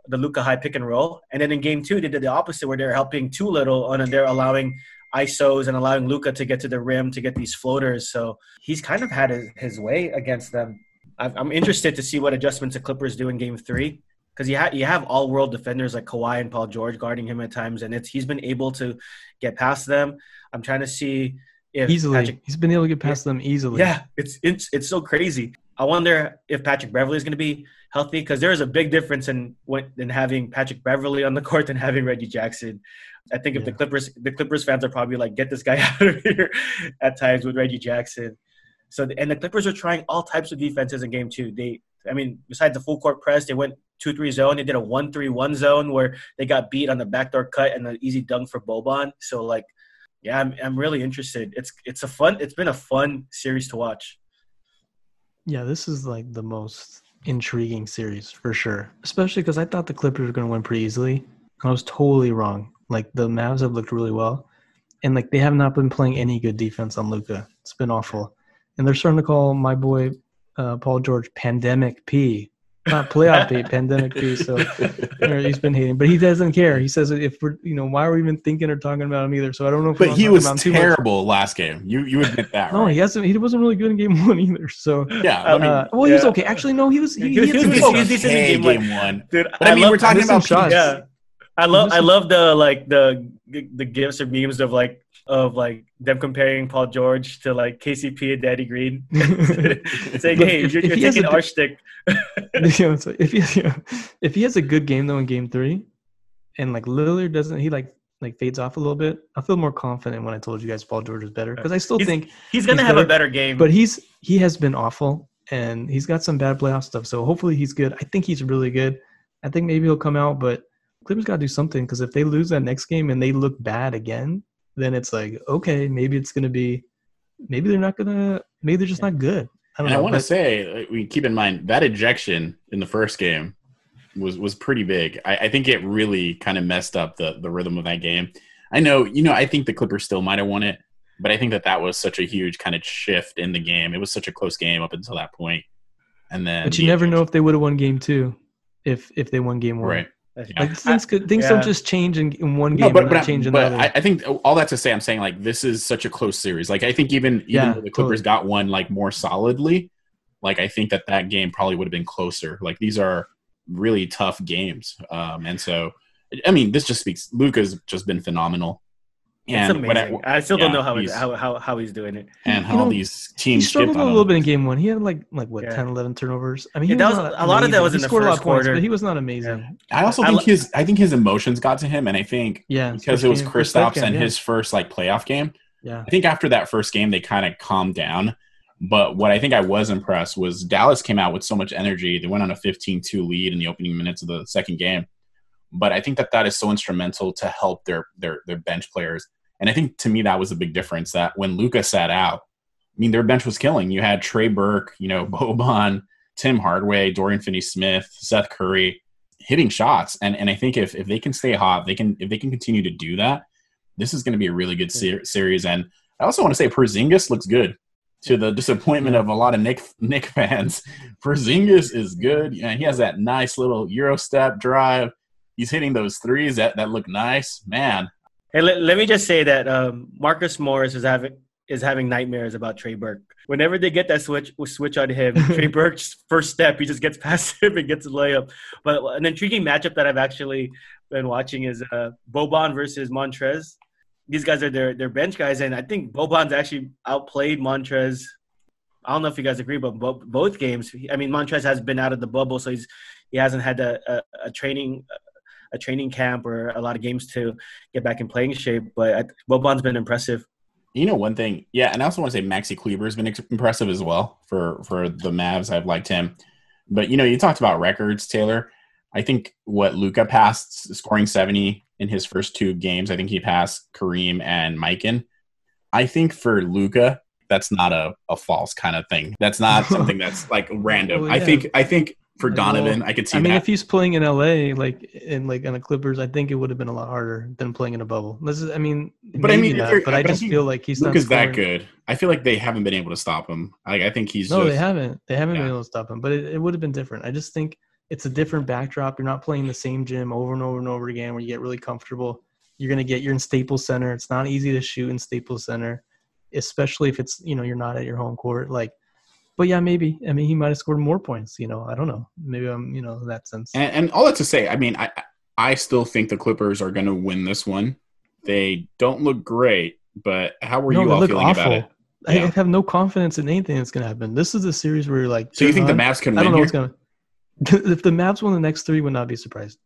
the Luka high pick and roll. And then in game two, they did the opposite where they're helping too little and they're allowing ISOs and allowing Luka to get to the rim to get these floaters. So he's kind of had his, way against them. I'm interested to see what adjustments the Clippers do in game three. Because you, ha- you have all world defenders like Kawhi and Paul George guarding him at times, and it's he's been able to get past them. I'm trying to see if easily, Patrick he's been able to get past them easily. yeah, it's it's it's so crazy. I wonder if Patrick Beverley is going to be healthy because there is a big difference in in having Patrick Beverley on the [laughs] court than having Reggie Jackson. I think if the Clippers the Clippers fans are probably like get this guy [laughs] out of here at times with Reggie Jackson. So and the Clippers are trying all types of defenses in game two. They I mean besides the full court press, they went two three zone. They did a one three one zone where they got beat on the backdoor cut and an easy dunk for Boban. So like yeah, I'm I'm really interested. It's it's a fun it's been a fun series to watch. Yeah, this is like the most intriguing series for sure. Especially because I thought the Clippers were going to win pretty easily. I was totally wrong. Like the Mavs have looked really well, and like they have not been playing any good defense on Luka. It's been awful, and they're starting to call my boy uh, Paul George Pandemic P, not playoff P, Pandemic P. So [laughs] he's been hating, but he doesn't care. He says if we're you know why are we even thinking or talking about him either? So I don't know. if But he was about him too much. terrible last game. You you admit that, No, right? he hasn't. He wasn't really good in game [laughs] one either. So Yeah, I mean, uh, well, he was okay. Actually, no, he was. He, He was- he had he some was- he was decent in okay, game one. one. Dude, But I mean, love, we're talking about shots. yeah. I love I love the like the the gifs or memes of like of like them comparing Paul George to like KCP and Daddy Green, [laughs] [laughs] saying, "Hey, if- you're, you're taking our stick." you know, so if he if he has a good game though in game three, and like Lillard doesn't, he like like fades off a little bit. I feel more confident when I told you guys Paul George is better because I still He's- think, He's gonna He's have a better, better game. but he's he has been awful and he's got some bad playoff stuff. So hopefully he's good. I think he's really good. I think maybe he'll come out, but Clippers got to do something because if they lose that next game and they look bad again, then it's like okay, maybe it's gonna be, maybe they're not gonna, maybe they're just not good. I don't And I want to say, we keep in mind that ejection in the first game was was pretty big. I, I think it really kind of messed up the the rhythm of that game. I know, you know, I think the Clippers still might have won it, but I think that that was such a huge kind of shift in the game. It was such a close game up until that point, and then But you the never know if they would have won game two, if if they won game one. right? Like things could things yeah. don't just change in, in one game No, but and but, change in but I. I think all that to say, I'm saying like this is such a close series. Like I think even even Yeah, though the Clippers totally. got one like more solidly, like I think that that game probably would have been closer. Like these are really tough games. Um, and so, I mean, this just speaks. Luka's just been phenomenal. It's And when I- amazing. I, still yeah, don't know how, it, he's- how how how he's doing it. and You how know, these He teams struggled a little bit in game one. He had like like what Yeah. 10, 11 turnovers. I mean, Yeah, that was was- a lot of that was he in the scored a lot first points, quarter. but he was not amazing. I also think lo- his I think his emotions got to him, and I think Yeah, because it was game- first Kristaps and yeah. his first like playoff game. Yeah, I think after that first game, they kind of calmed down. But what I think I was impressed was Dallas came out with so much energy. They went on a 15-2 lead in the opening minutes of the second game. But I think that that is so instrumental to help their their their bench players. And I think to me that was a big difference. That when Luka sat out, I mean their bench was killing. You had Trey Burke, you know, [laughs] Boban, Tim Hardaway, Dorian Finney-Smith, Seth Curry hitting shots. And and I think if if they can stay hot, they can if they can continue to do that, this is going to be a really good ser- series. And I also want to say Porzingis looks good. To the disappointment of a lot of Knick [laughs] Knick fans, Porzingis is good. Yeah, he has that nice little Euro step drive. He's hitting those threes that, that look nice. Man, Hey, let, let me just say that um, Marcus Morris is having is having nightmares about Trey Burke. Whenever they get that switch switch on him, [laughs] Trey Burke's first step, he just gets past him and gets a layup. But an intriguing matchup that I've actually been watching is uh, Boban versus Montrez. These guys are their their bench guys, and I think Boban's actually outplayed Montrez. I don't know if you guys agree, but bo- both games. I mean, Montrez has been out of the bubble, so he's he hasn't had a, a, a training a training camp or a lot of games to get back in playing shape. But I, Boban's been impressive. you know one thing, yeah, and I also want to say Maxi Kleber has been ex- impressive as well for for the Mavs. I've liked him, but you know you talked about records, Taylor. I think what Luka passed, scoring seventy in his first two games. I think he passed Kareem and Mikan. I think for Luka, that's not a, a false kind of thing. That's not [laughs] something that's like random. Well, I think I think for Donovan, I could see I mean, that. if he's playing in LA, like in like on the Clippers, I think it would have been a lot harder than playing in a bubble. This is, I mean, But I mean, not, but I I just feel like he's not Luka's that good. I feel like they haven't been able to stop him. Like I think he's No, just, they haven't. They haven't Yeah. been able to stop him, but it, it would have been different. I just think it's a different backdrop. You're not playing the same gym over and over and over again where you get really comfortable. You're gonna get you're in Staples Center. It's not easy to shoot in Staples Center, especially if it's you know you're not at your home court. Like, but yeah, maybe. I mean, he might have scored more points. You know, I don't know. Maybe I'm you know in that sense. And, and all that to say, I mean, I I still think the Clippers are going to win this one. They don't look great, but how were no, you all feeling awful. about it? I Yeah. have no confidence in anything that's gonna happen. This is a series where you're like, So you think the "Huh? Mavs can win? I don't know here? what's gonna. [laughs] if the Mavs won the next three, would not be surprised.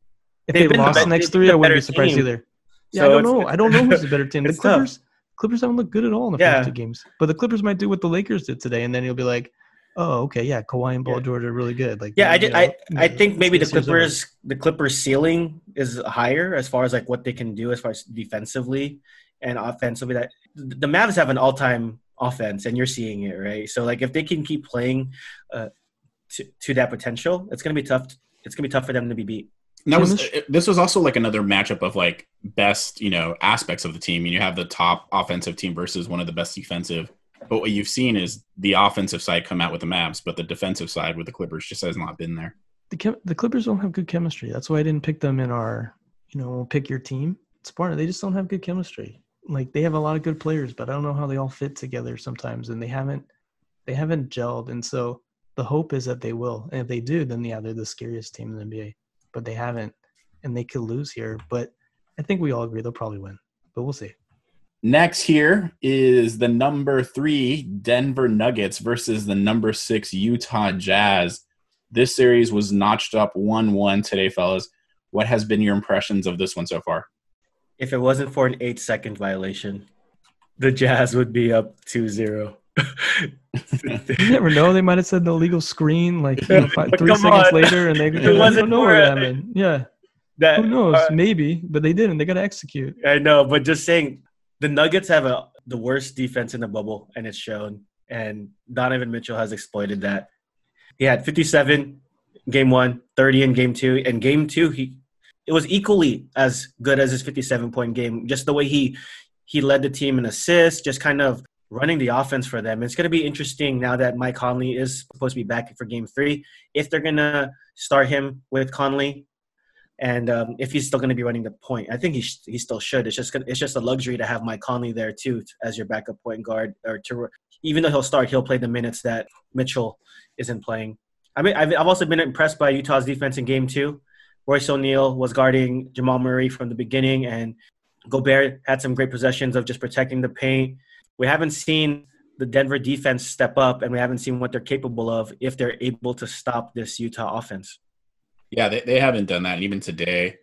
If They've they been the lost the next three, the I wouldn't be surprised team. either. Yeah, So I don't know. I don't know who's the better [laughs] team. The it's tough. Clippers. Clippers haven't looked good at all in the Yeah. first two games. But the Clippers might do what the Lakers did today, and then you'll be like, "Oh, okay, yeah, Kawhi and Paul Yeah. George are really good." Like, Yeah, I did. know, I I think maybe the it's over. Clippers the Clippers ceiling is higher as far as like what they can do as far as defensively and offensively. That the Mavs have an all time offense, and you're seeing it right. So like if they can keep playing uh, to to that potential, it's gonna be tough. It's gonna be tough for them to be beat. And that was this was also like another matchup of like best you know aspects of the team. And you have the top offensive team versus one of the best defensive. But what you've seen is the offensive side come out with the Mavs, but the defensive side with the Clippers just has not been there. the chem- the Clippers don't have good chemistry. That's why I didn't pick them in our, you know, pick your team. It's part of they just don't have good chemistry. Like they have a lot of good players, but I don't know how they all fit together sometimes, and they haven't they haven't gelled. And so the hope is that they will, and if they do, then yeah, they're the scariest team in the NBA. But they haven't, and they could lose here. But I think we all agree they'll probably win, but we'll see. Next here is the number three Denver Nuggets versus the number six Utah Jazz. This series was notched up 1 1 today, fellas. What has been your impressions of this one so far? If it wasn't for an eight second violation, the Jazz would be up 2-0. [laughs] You never know; they might have said the illegal screen like you know, five, [laughs] three seconds on. later, and they, It they wasn't don't know for what it. happened. Yeah. that Who knows? uh, Maybe, but they didn't. They got to execute. I know, but just saying, the Nuggets have a the worst defense in the bubble, and it's shown. And Donovan Mitchell has exploited that. He had 57 game one, 30 in game two, and game two he it was equally as good as his 57 point game. Just the way he he led the team in assists, just kind of running the offense for them. It's going to be interesting now that Mike Conley is supposed to be back for game three. If they're going to start him with Conley and um, if he's still going to be running the point, I think he sh- he still should. It's just gonna, it's just a luxury to have Mike Conley there too as your backup point guard, or to even though he'll start, he'll play the minutes that Mitchell isn't playing. I mean, I've, I've also been impressed by Utah's defense in game two. Royce O'Neal was guarding Jamal Murray from the beginning, and Gobert had some great possessions of just protecting the paint. We haven't seen the Denver defense step up, and we haven't seen what they're capable of if they're able to stop this Utah offense. Yeah, they, they haven't done that. And even today,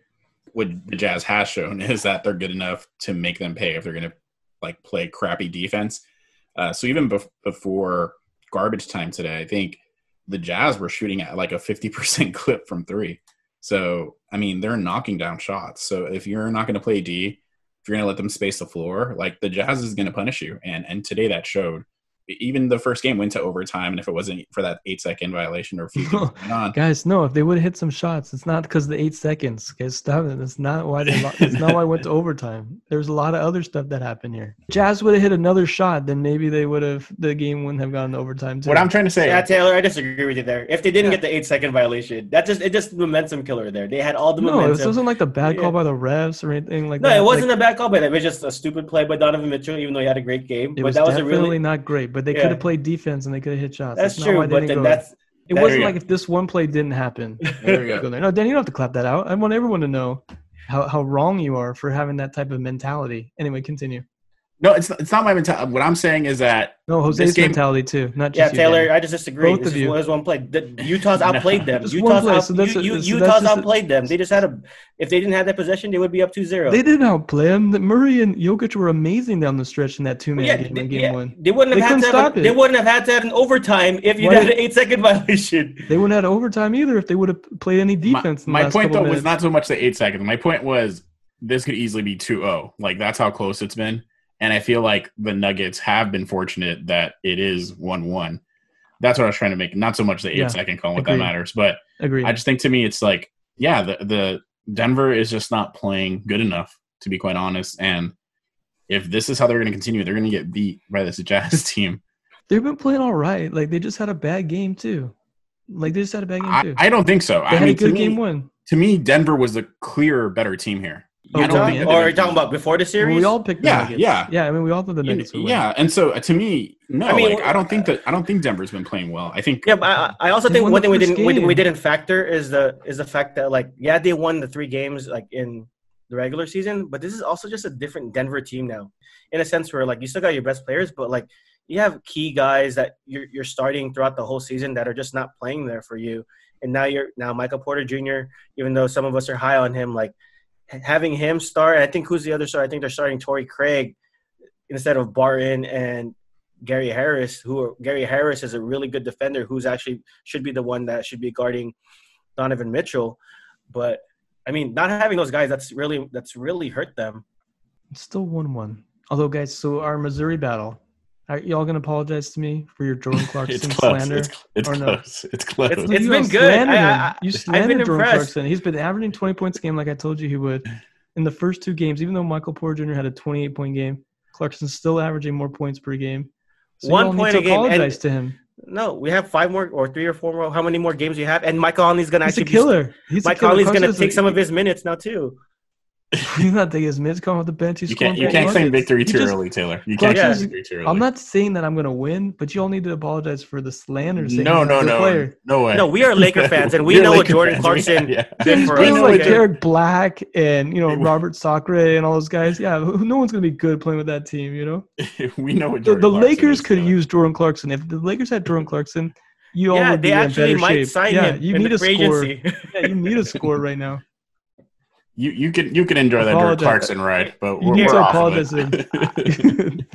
what the Jazz has shown [laughs] is that they're good enough to make them pay if they're going to like play crappy defense. Uh, so even bef- before garbage time today, I think the Jazz were shooting at like a 50% [laughs] clip from three. So, I mean, they're knocking down shots. So if you're not going to play D, if you're going to let them space the floor, like the Jazz is going to punish you. And and today that showed. Even the first game went to overtime, and if it wasn't for that eight second violation or a few [laughs] going on, Guys, no, if they would have hit some shots, it's not because the eight seconds. Guys, stop it. That's not why they lo- [laughs] that's not why I went to overtime. There's a lot of other stuff that happened here. Jazz would have hit another shot, then maybe they would have the game wouldn't have gone to overtime too. What I'm trying to say, Yeah, Taylor, I disagree with you there. If they didn't Yeah. get the eight second violation, that just it just momentum killer there. They had all the no, momentum. this wasn't like the bad Yeah. call by the refs or anything like no, that. it wasn't Like, a bad call by them. It was just a stupid play by Donovan Mitchell, even though he had a great game. it but was that was a definitely really not great, but they Yeah. could have played defense and they could have hit shots. that's not true. why they But didn't then go. that's It There wasn't like go. if this one play didn't happen. [laughs] there you go go. there. No, Dan, you don't have to clap that out. I want everyone to know how, how wrong you are for having that type of mentality. Anyway, continue. No, it's it's not my mentality. What I'm saying is that No, Jose's game- mentality too, not yeah, just you, Taylor. Dan. I just disagree. Both this of is, you. was one play. The, Utah's [laughs] outplayed them. Just Utah's, play, out, so that's U- a- U- so that's Utah's just a- outplayed them. They just had a. If they didn't have that possession, they would be up 2-0. They didn't outplay them. Murray and Jokic were amazing down the stretch in that two man yeah, game they, in game yeah, one. they wouldn't They have had couldn't to have. A, it. they wouldn't have had to have an overtime if you had an eight second [laughs] violation. They wouldn't have had overtime either if they would have played any my, defense. in the my last point couple though was not so much the eight seconds. My point was this could easily be 2-0. Like that's how close it's been. And I feel like the Nuggets have been fortunate that it is 1-1. That's what I was trying to make. Not so much the eight Yeah, second call, what that matters, but Agreed. I just think to me it's like, yeah, the the Denver is just not playing good enough to be quite honest. And if this is how they're going to continue, they're going to get beat by this [laughs] Jazz team. They've been playing all right. Like they just had a bad game too. Like they just had a bad game I, too. I don't think so. they I had mean, a good me, game one. to me, Denver was the clear better team here. I don't Utah? think that or they- are you talking about before the Well, series? we all picked the Yeah, Nuggets. yeah. yeah. I mean, we all thought the You- Nuggets would win. yeah, and so uh, to me, no, I mean, like I don't think that I don't think Denver's been playing well. I think Yeah, but I, I also think one thing we didn't we, game. we didn't factor is the is the fact that like yeah they won the three games like in the regular season, but this is also just a different Denver team now, in a sense where like you still got your best players, but like you have key guys that you're you're starting throughout the whole season that are just not playing there for you, and now you're now Michael Porter Jr. Even though some of us are high on him, like having him start, I think who's the other star? I think they're starting Torrey Craig instead of Barton and Gary Harris, who are, Gary Harris is a really good defender who's actually should be the one that should be guarding Donovan Mitchell. But I mean, not having those guys that's really that's really hurt them. It's still one one. Although, guys, so our Missouri battle. Are y'all gonna apologize to me for your Jordan [laughs] Clarkson it's close. slander? It's, it's or no? close. It's close. It's- You it's all been good. slandered I- I- you I've slandered been Jordan impressed. Clarkson. He's been averaging 20 points a game, like I told you he would. In the first two games, even though Michael Porter Jr. had a 28 point game, Clarkson's still averaging more points per game. So One point need a to game, and- apologize to him. No, we have five more or three or four more. How many more games do you have? And Mike Conley's gonna He's a actually killer. He's Mike a killer. Conley's gonna take a- some of his minutes now too. [laughs] He's not taking his minutes. Come off the bench. He's you can't you can't points. claim victory too just- early, Taylor. You can't claim victory too early. I'm not saying that I'm gonna win, but you all need to apologize for the slander. no, no, no, Player. no way. No, we are Laker [laughs] fans, and we We're know what Jordan fans. Clarkson Yeah, did He's for us. with Like, Tarik Black and you know Robert Sacre and all those guys. Yeah, no one's gonna be good playing with that team. You know, [laughs] we know what the, Jordan the Clarkson Lakers is, could Taylor. use Jordan Clarkson. If the Lakers had Jordan Clarkson, you all yeah, would be in actually better might shape. sign yeah, him you in need the a score. yeah, you need a score right now. You you can you can enjoy that Jordan Apologize. Clarkson ride, but You we're, need we're to off apologize of to it.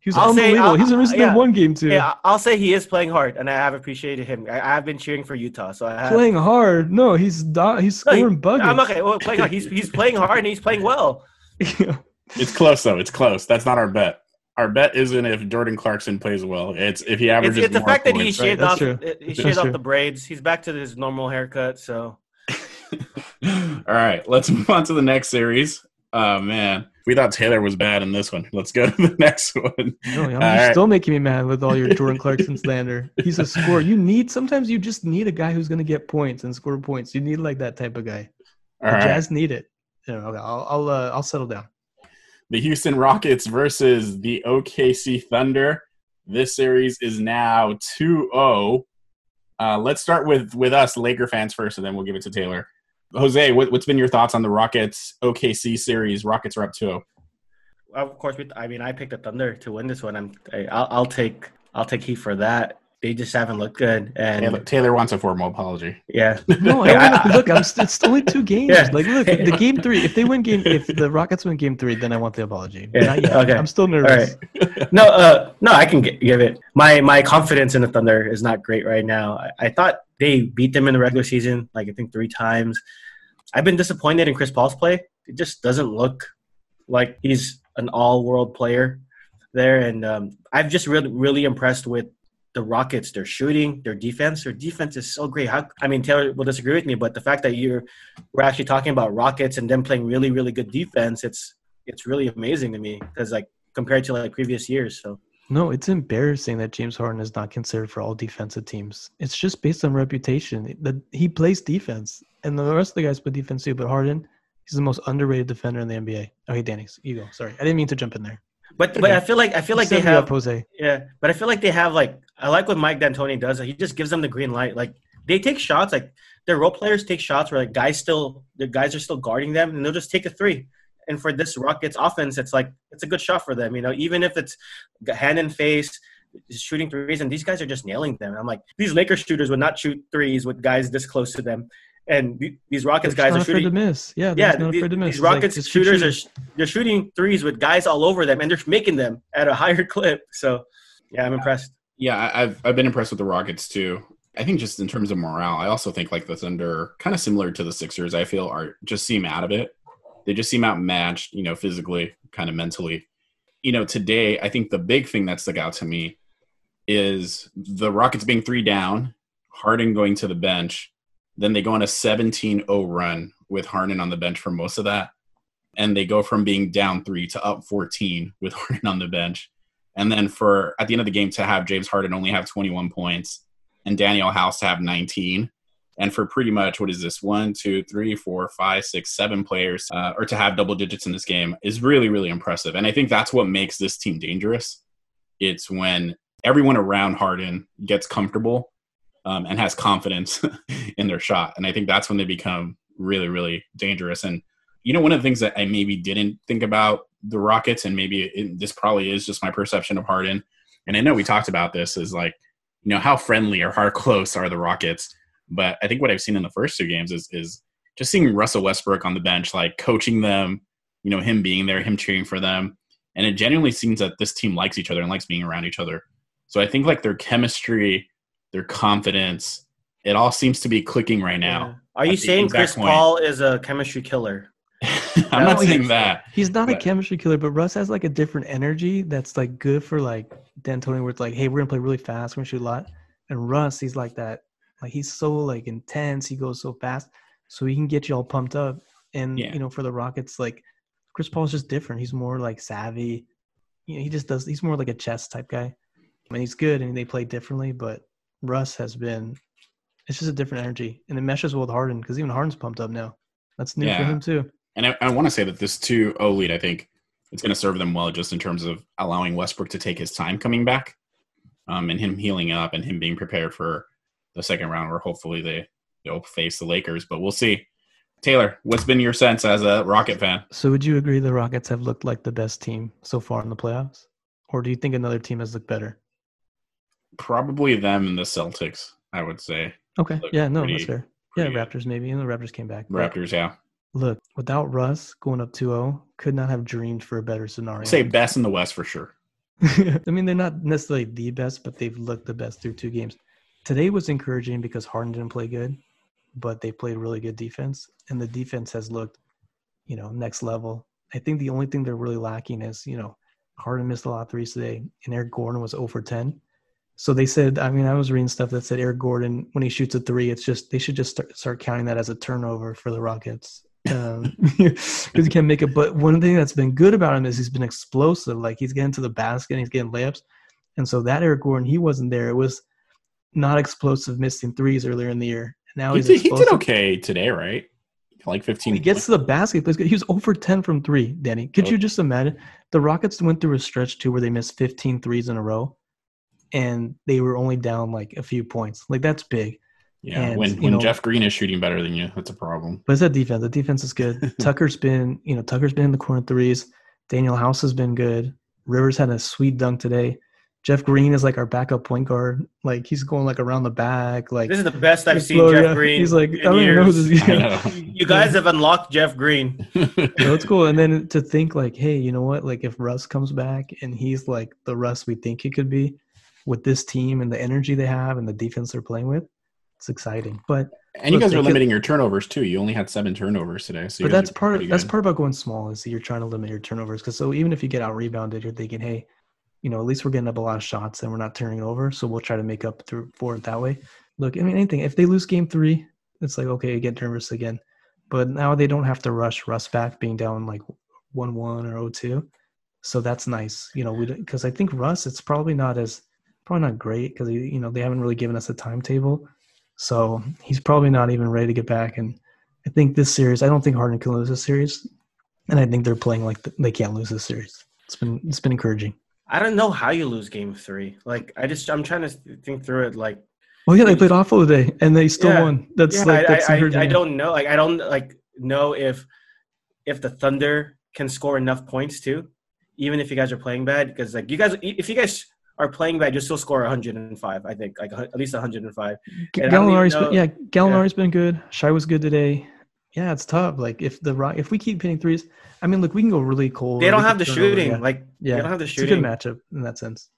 He was I'll say- unbelievable. I'll- He's missing yeah. one game too. Yeah, I'll say he is playing hard, and I have appreciated him. I, I've been cheering for Utah, so I have. Playing hard. No, he's do- he's No, he- scoring buckets. I'm okay. Well, playing hard. He's he's playing hard and he's playing well. [laughs] it's close though. It's close. That's not our bet. Our bet isn't if Jordan Clarkson plays well. It's if he It's, averages it's the more fact that he shaved That's off true. he shaved off the braids. He's back to his normal haircut. So All right, let's [laughs] move on to the next series. Oh man, we thought Taylor was bad in this one. Let's go to [laughs] the next one. No, you're right. still making me mad with all your Jordan [laughs] Clarkson slander. He's a scorer. You need sometimes you just need a guy who's going to get points and score points. You need like that type of guy. All the right, Jazz need it. Yeah, okay, I'll I'll uh, I'll settle down. the Houston Rockets versus the OKC Thunder. This series is now 2-0 Uh, let's start with with us Laker fans first, and then we'll give it to Taylor. Jose, what, has been your thoughts on the Rockets OKC series? Rockets are up 2 Of course, I mean, I picked the Thunder to win this one. I'm, I, I'll, I'll take, I'll take heat for that they just haven't looked good. And Taylor, Taylor wants a formal apology. Yeah. [laughs] no, I, look, I'm, it's only two [laughs] games. Yeah. Like, look, the game three. If they win game, if the Rockets win game three, then I want the apology. Yeah. Not yet. Okay. I'm still nervous. no, uh, no, I can give it. My my confidence in the Thunder is not great right now. I, I thought they beat them in the regular season, like I think three times. I've been disappointed in Chris Paul's play. It just doesn't look like he's an all-world player there, and um, I've just really really impressed with the Rockets, their shooting, their defense, their defense is so great. How, I mean, Taylor will disagree with me, but the fact that you're we're actually talking about Rockets and them playing really, really good defense, it's it's really amazing to me because like compared to like previous years. So no, it's embarrassing that James Harden is not considered for all defensive teams. It's just based on reputation. That he plays defense, and the rest of the guys play defense too. But Harden, he's the most underrated defender in the NBA. Okay, Danny, you go. Sorry, I didn't mean to jump in there. But but I feel like I feel like they have Jose. Yeah, but I feel like they have like I like what Mike D'Antoni does. He just gives them the green light. Like they take shots. Like their role players take shots where like guys still the guys are still guarding them, and they'll just take a three. And for this Rockets offense, it's like it's a good shot for them. You know, even if it's hand and face, shooting threes, and these guys are just nailing them. I'm like, these Lakers shooters would not shoot threes with guys this close to them and these Rockets they're guys are shooting. to miss. Yeah, yeah. These, these Rockets like, shooters are they're shooting threes with guys all over them, and they're making them at a higher [laughs] clip. So, yeah, I'm impressed. Yeah, I've I've been impressed with the Rockets too. I think just in terms of morale, I also think like the Thunder, kind of similar to the Sixers. I feel are just seem out of it. They just seem outmatched, you know, physically, kind of mentally. You know, today I think the big thing that stuck out to me is the Rockets being three down, Harden going to the bench, then they go on a 17 0 run with Harden on the bench for most of that. And they go from being down three to up 14 with [laughs] Harden on the bench. And then for at the end of the game to have James Harden only have 21 points and Danuel House to have 19. And for pretty much what is this one, two, three, four, five, six, seven players, uh, or to have double digits in this game is really, really impressive. And I think that's what makes this team dangerous. It's when everyone around Harden gets comfortable um, and has confidence [laughs] in their shot. And I think that's when they become really, really dangerous. And you know, one of the things that I maybe didn't think about the Rockets, and maybe it, this probably is just my perception of Harden. And I know we talked about this is like, you know, how friendly or how [laughs] close are the Rockets? But I think what I've seen in the first two games is is just seeing Russell Westbrook on the bench, like coaching them, you know, him being there, him cheering for them. And it genuinely seems that this team likes each other and likes being around each other. So I think like their chemistry their confidence. It all seems to be clicking right now. Yeah. Are you saying Chris point. Paul is a chemistry killer? [laughs] I'm not saying that. He's not but. a chemistry killer, but Russ has like a different energy that's like good for like D'Antoni, where it's like, hey, we're gonna play really fast, we're gonna shoot a lot. And Russ, he's like that. Like he's so like intense, he goes so fast, so he can get you all pumped up. And yeah. you know, for the Rockets, like Chris Paul's just different. He's more like savvy. You know, he just does. He's more like a chess type guy. I mean, he's good, and they play differently, but Russ has been. It's just a different energy, and it meshes well with Harden because even Harden's pumped up now. That's new yeah. for him too. And I, I want to say that this 2-0 lead, I think it's going to serve them well, just in terms of allowing Westbrook to take his time coming back, um, and him healing up, and him being prepared for the second round, where hopefully they they'll face the Lakers. But we'll see. Taylor, what's been your sense as a Rocket fan? So, would you agree the Rockets have looked like the best team so far in the playoffs, or do you think another team has looked better? probably them and the Celtics. I would say. Okay. Yeah. No, pretty, that's fair. Yeah, Raptors maybe, and the Raptors came back. Raptors, but, yeah. Look, without Russ going up 2-0, could not have dreamed for a better scenario. Say best in the West for sure. [laughs] I mean, they're not necessarily the best, but they've looked the best through two games. Today was encouraging because Harden didn't play good, but they played really good defense, and the defense has looked, you know, next level. I think the only thing they're really lacking is, you know, Harden missed a lot of threes today, and Eric Gordon was over 10. So they said, I mean, I was reading stuff that said Eric Gordon, when he shoots a three, it's just, they should just start, start counting that as a turnover for the Rockets. Um, [laughs] [laughs] because he can't make it. But one thing that's been good about him is he's been explosive. Like he's getting to the basket and he's getting layups. And so that Eric Gordon, he wasn't there. It was not explosive missing threes earlier in the year. Now he's he did, he did okay today, right? Like 15. He gets to the basket. He was over 10 from three, Danny. Could oh. you just imagine? The Rockets went through a stretch too where they missed 15 threes in a row and they were only down like a few points. Like that's big. Yeah, And, when when know- Jeff Green is shooting better than you, that's a problem. But it's that defense. The defense is good. [laughs] Tucker's been, you know, Tucker's been in the corner threes. Danuel House has been good. Rivers had a sweet dunk today. Jeff Green is like our backup point guard. Like he's going like around the back. Like This is the best I've seen Flo- Jeff yeah, Green. He's like, I don't even know this I guy. know. [laughs] You guys have unlocked Jeff Green. [laughs] So it's cool. And then to think like, hey, you know what? Like if Russ comes back and he's like the Russ we think he could be with this team and the energy they have and the defense they're playing with, it's exciting. But and you guys they are could- limiting your turnovers too. You only had seven turnovers today. So but that's part pretty of that's part about going small is that you're trying to limit your turnovers because so even if you get out rebounded you're thinking hey you know at least we're getting up a lot of shots and we're not turning it over so we'll try to make up through for it that way. Look i mean anything if they lose game three it's like okay get nervous again. But now they don't have to rush russ back being down like 1-1 or 0-2 so that's nice you know we because i think russ it's probably not as probably not great because you know they haven't really given us a timetable. So he's probably not even ready to get back. And I think this series, I don't think Harden can lose this series, and I think they're playing like th- they can't lose this series. It's been it's been encouraging. I don't know how you lose game three. Like I just I'm trying to think through it. Like Well, yeah, they played awful today, and they still Yeah. won. That's yeah, like I, that's I, I. I don't know. Like I don't like know if if the Thunder can score enough points too, even if you guys are playing bad. Because like you guys, if you guys are playing bad, you'll still score 105. I think like at least 105. G- and even Gallinari's been, yeah, Gallinari's been good. Shai was good today. Yeah, it's tough. Like if the Rock, if we keep hitting threes, I mean, look, we can go really cold. They don't have the turn over, shooting. yeah. Like yeah, they don't have the it's a good shooting. matchup in that sense.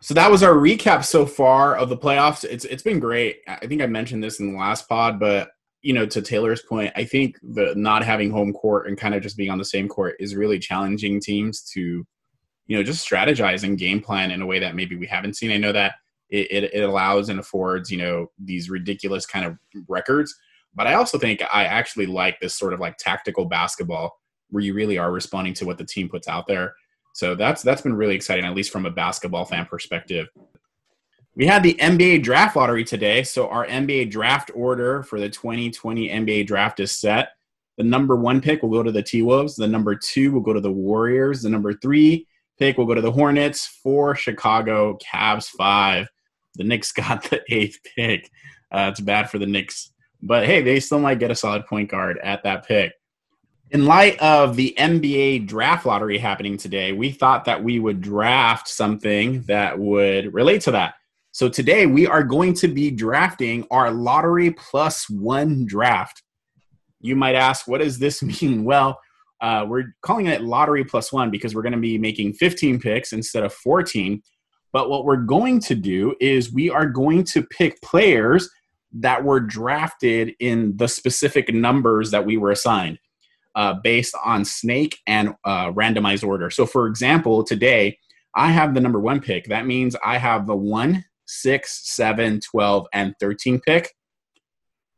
So that was our recap so far of the playoffs. It's it's been great. I think I mentioned this in the last pod, but you know, to Taylor's point, I think the not having home court and kind of just being on the same court is really challenging teams to, you know, just strategize and game plan in a way that maybe we haven't seen. I know that it, it, it allows and affords, you know, these ridiculous kind of records. But I also think I actually like this sort of like tactical basketball where you really are responding to what the team puts out there. So that's that's been really exciting, at least from a basketball fan perspective. We had the NBA draft lottery today, so our NBA draft order for the 2020 NBA draft is set. The number one pick will go to the T Wolves. The number two will go to the Warriors. The number three pick will go to the Hornets. Four Chicago Cavs. Five. The Knicks got [laughs] the eighth pick. Uh, it's bad for the Knicks, but hey, they still might get a solid point guard at that pick. In light of the NBA draft lottery happening today, we thought that we would draft something that would relate to that. So today we are going to be drafting our lottery plus one draft. You might ask, what does this [laughs] mean? Well, uh, we're calling it lottery plus one because we're going to be making 15 picks instead of 14. But what we're going to do is we are going to pick players that were drafted in the specific numbers that we were assigned uh, based on snake and uh, randomized order. So, for example, today I have the number one pick. That means I have the one, six, seven, 12, and 13 pick.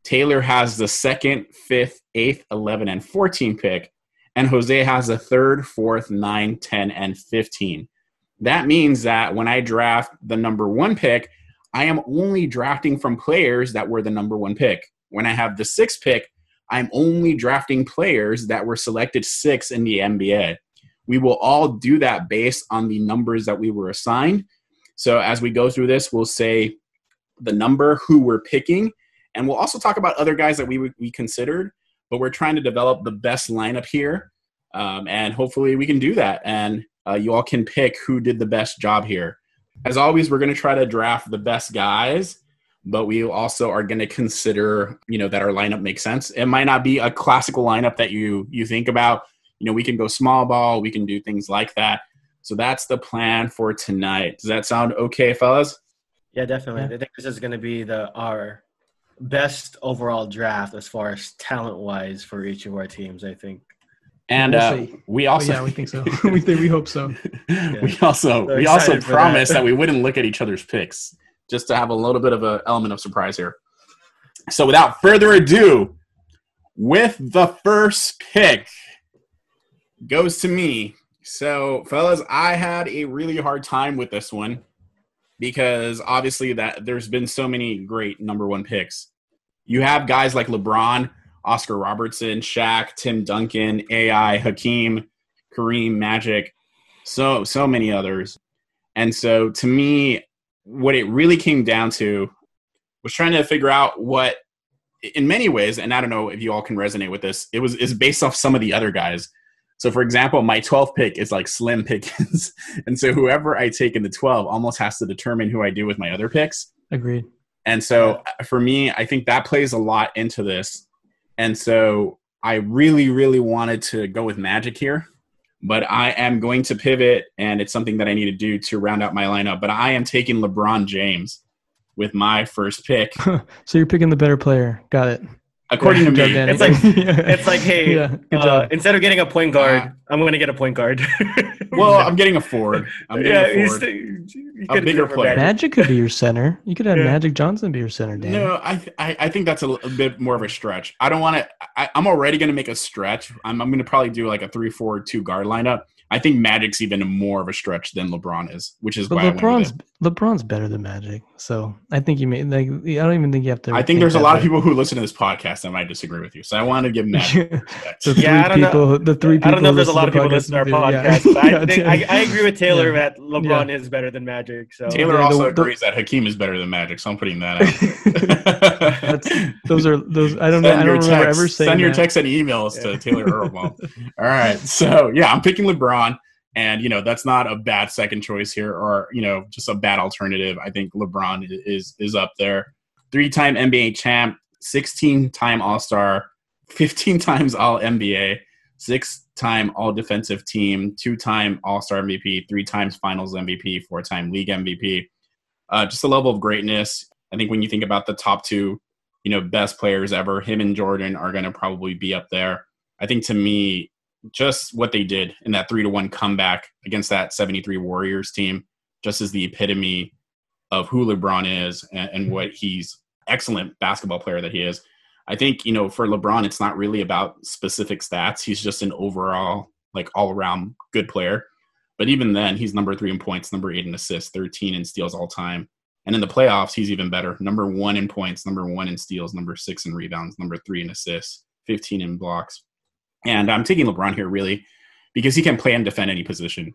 Taylor has the second, fifth, eighth, 11, and 14 pick. And Jose has the third, fourth, nine, 10, and 15. That means that when I draft the number one pick, I am only drafting from players that were the number one pick. When I have the sixth pick, I'm only drafting players that were selected six in the NBA. We will all do that based on the numbers that we were assigned. So as we go through this, we'll say the number, who we're picking, and we'll also talk about other guys that we we considered. But we're trying to develop the best lineup here, um, and hopefully we can do that. And uh, you all can pick who did the best job here. As always, we're going to try to draft the best guys but we also are going to consider you know that our lineup makes sense it might not be a classical lineup that you you think about you know we can go small ball we can do things like that so that's the plan for tonight does that sound okay fellas Yeah, definitely. Yeah. I think this is going to be the our best overall draft as far as talent wise for each of our teams. I think. And We'll uh, see. we Oh, also yeah, we think so. [laughs] [laughs] we think we hope so. [laughs] we also So we also excited for promised that. that. we wouldn't look at each other's picks just to have a little bit of an element of surprise here so without further ado with the first pick goes to me so fellas i had a really hard time with this one because obviously that there's been so many great number one picks you have guys like lebron oscar robertson Shaq, tim duncan ai hakeem kareem magic so so many others and so to me what it really came down to was trying to figure out what, in many ways, and I don't know if you all can resonate with this. It was is based off some of the other guys. So, for example, my 12th pick is like slim pickings, [laughs] and so whoever I take in the 12 almost has to determine who I do with my other picks. Agreed. And so, for me, I think that plays a lot into this. And so, I really, really wanted to go with Magic here but I am going to pivot, and it's something that I need to do to round out my lineup. But I am taking LeBron James with my first pick. [laughs] so you're picking the better player. Got it. According to me, it's like [laughs] it's like, hey, yeah, uh, instead of getting a point guard, uh, I'm going to get a point guard. [laughs] well, I'm getting a forward. I'm getting yeah, a forward. a bigger player. Magic could be your center. You could have yeah. Magic Johnson be your center. Dan. No, I, I, I think that's a, a, bit more of a stretch. I don't want to. I'm already going to make a stretch. I'm, I'm going to probably do like a three, four, two guard lineup. I think Magic's even more of a stretch than LeBron is, which is but why LeBron's LeBron's better than Magic. So I think you may like. I don't even think you have to. I think, think there's a lot way. of people who listen to this podcast that might disagree with you. So I want to give Magic. [laughs] the three yeah, I don't people, know. The three. I don't know if there's a lot of people listening to our podcast. Yeah. I, think, I, I, agree with [laughs] Taylor yeah. that LeBron yeah. is better than Magic. So Taylor also the, agrees the, that Hakeem is better than Magic. So I'm putting that out. [laughs] those are those. I don't know. I don't remember text, ever saying. Send your texts and emails to Taylor Earlbaum. All right. So yeah, I'm picking LeBron. And you know that's not a bad second choice here, or you know just a bad alternative. I think LeBron is is up there. Three-time NBA champ, 16-time All-Star, 15 times All NBA, six-time All Defensive Team, two-time All-Star MVP, three times Finals MVP, four-time League MVP. Uh, just a level of greatness. I think when you think about the top two, you know, best players ever, him and Jordan are going to probably be up there. I think to me, just what they did in that three to one comeback against that 73 Warriors team, just as the epitome of who LeBron is and, and what he's excellent basketball player that he is. I think, you know, for LeBron, it's not really about specific stats. He's just an overall, like all around good player. But even then, he's number three in points, number eight in assists, 13 in steals all time. And in the playoffs, he's even better. Number one in points, number one in steals, number six in rebounds, number three in assists, 15 in blocks. And I'm taking LeBron here really because he can play and defend any position.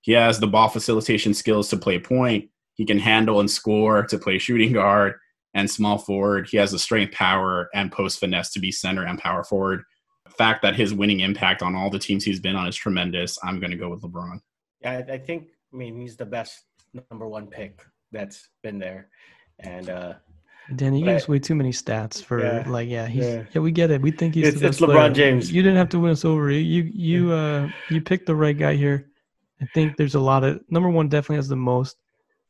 He has the ball facilitation skills to play point. He can handle and score to play shooting guard and small forward. He has the strength, power, and post finesse to be center and power forward. The fact that his winning impact on all the teams he's been on is tremendous. I'm going to go with LeBron. Yeah, I think. I mean, he's the best number one pick that's been there, and uh, Danny, you give us way too many stats for yeah, like yeah he's yeah. yeah. we get it we think he's it's, it's LeBron player. James. You didn't have to win us over. You you uh you picked the right guy here. I think there's a lot of number one definitely has the most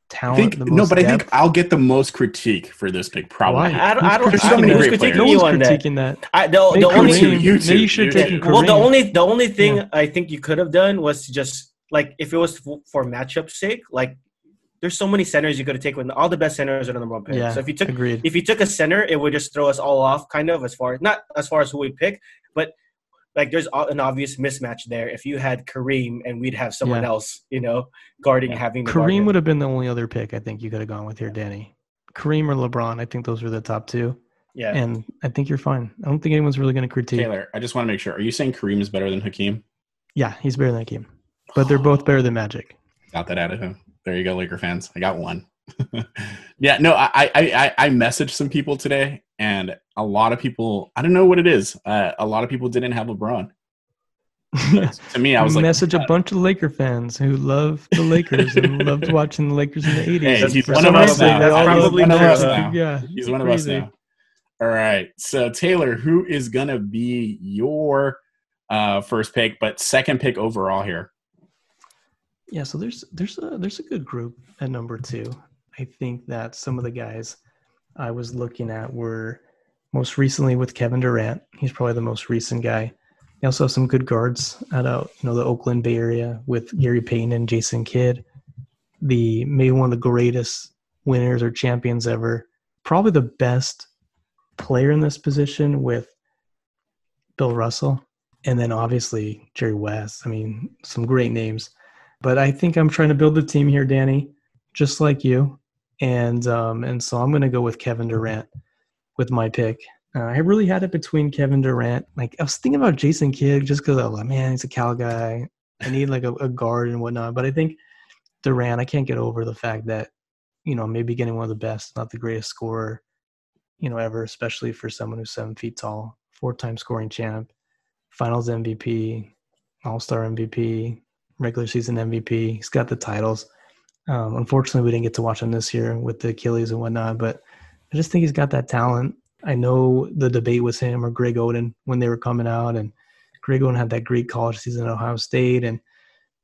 talent. Think, no, but depth. I think I'll get the most critique for this pick. Probably. Why? I don't. I don't. There's so many great players. No one's critiquing that. that. I, the, the only you, you, you should take Well, the only the only thing yeah. I think you could have done was to just like if it was for, for matchup sake, like there's so many centers you could have taken. When all the best centers are the number one pick. Yeah, so if you took agreed. if you took a center, it would just throw us all off, kind of as far not as far as who we pick, but like there's an obvious mismatch there. If you had Kareem and we'd have someone yeah. else, you know, guarding yeah. having Kareem would have been the only other pick I think you could have gone with here, Danny. Kareem or LeBron, I think those were the top two. Yeah, and I think you're fine. I don't think anyone's really going to critique. Taylor, I just want to make sure. Are you saying Kareem is better than Hakeem? Yeah, he's better than Hakeem, but they're both better than Magic. Got that out of him. There you go, Laker fans. I got one. [laughs] yeah, no, I, I, I, I messaged some people today, and a lot of people. I don't know what it is. Uh, a lot of people didn't have LeBron. [laughs] to me, I was like, message a bunch of Laker fans who love the Lakers and [laughs] loved watching the Lakers in the '80s. Hey, he's one of us now. That's probably one of us now. Yeah, he's one of us now. All right, so Taylor, who is gonna be your uh, first pick, but second pick overall here? Yeah, so there's there's a there's a good group at number two. I think that some of the guys I was looking at were most recently with Kevin Durant. He's probably the most recent guy. They also have some good guards out of you know the Oakland Bay Area with Gary Payton and Jason Kidd. The maybe one of the greatest winners or champions ever. Probably the best player in this position with Bill Russell. And then obviously Jerry West. I mean, some great names. But I think I'm trying to build a team here, Danny, just like you. And um, and so I'm going to go with Kevin Durant with my pick. Uh, I really had it between Kevin Durant. Like I was thinking about Jason Kidd just because I was like, man, he's a Cal guy. I need like a, a guard and whatnot. But I think Durant, I can't get over the fact that you know, maybe getting one of the best, not the greatest scorer, you know, ever, especially for someone who's seven feet tall, four time scoring champ, finals MVP, all star MVP, regular season MVP. He's got the titles. Um, unfortunately, we didn't get to watch him this year with the Achilles and whatnot, but I just think he's got that talent. I know the debate was him or Greg Oden when they were coming out, and Greg Oden had that great college season at Ohio State, and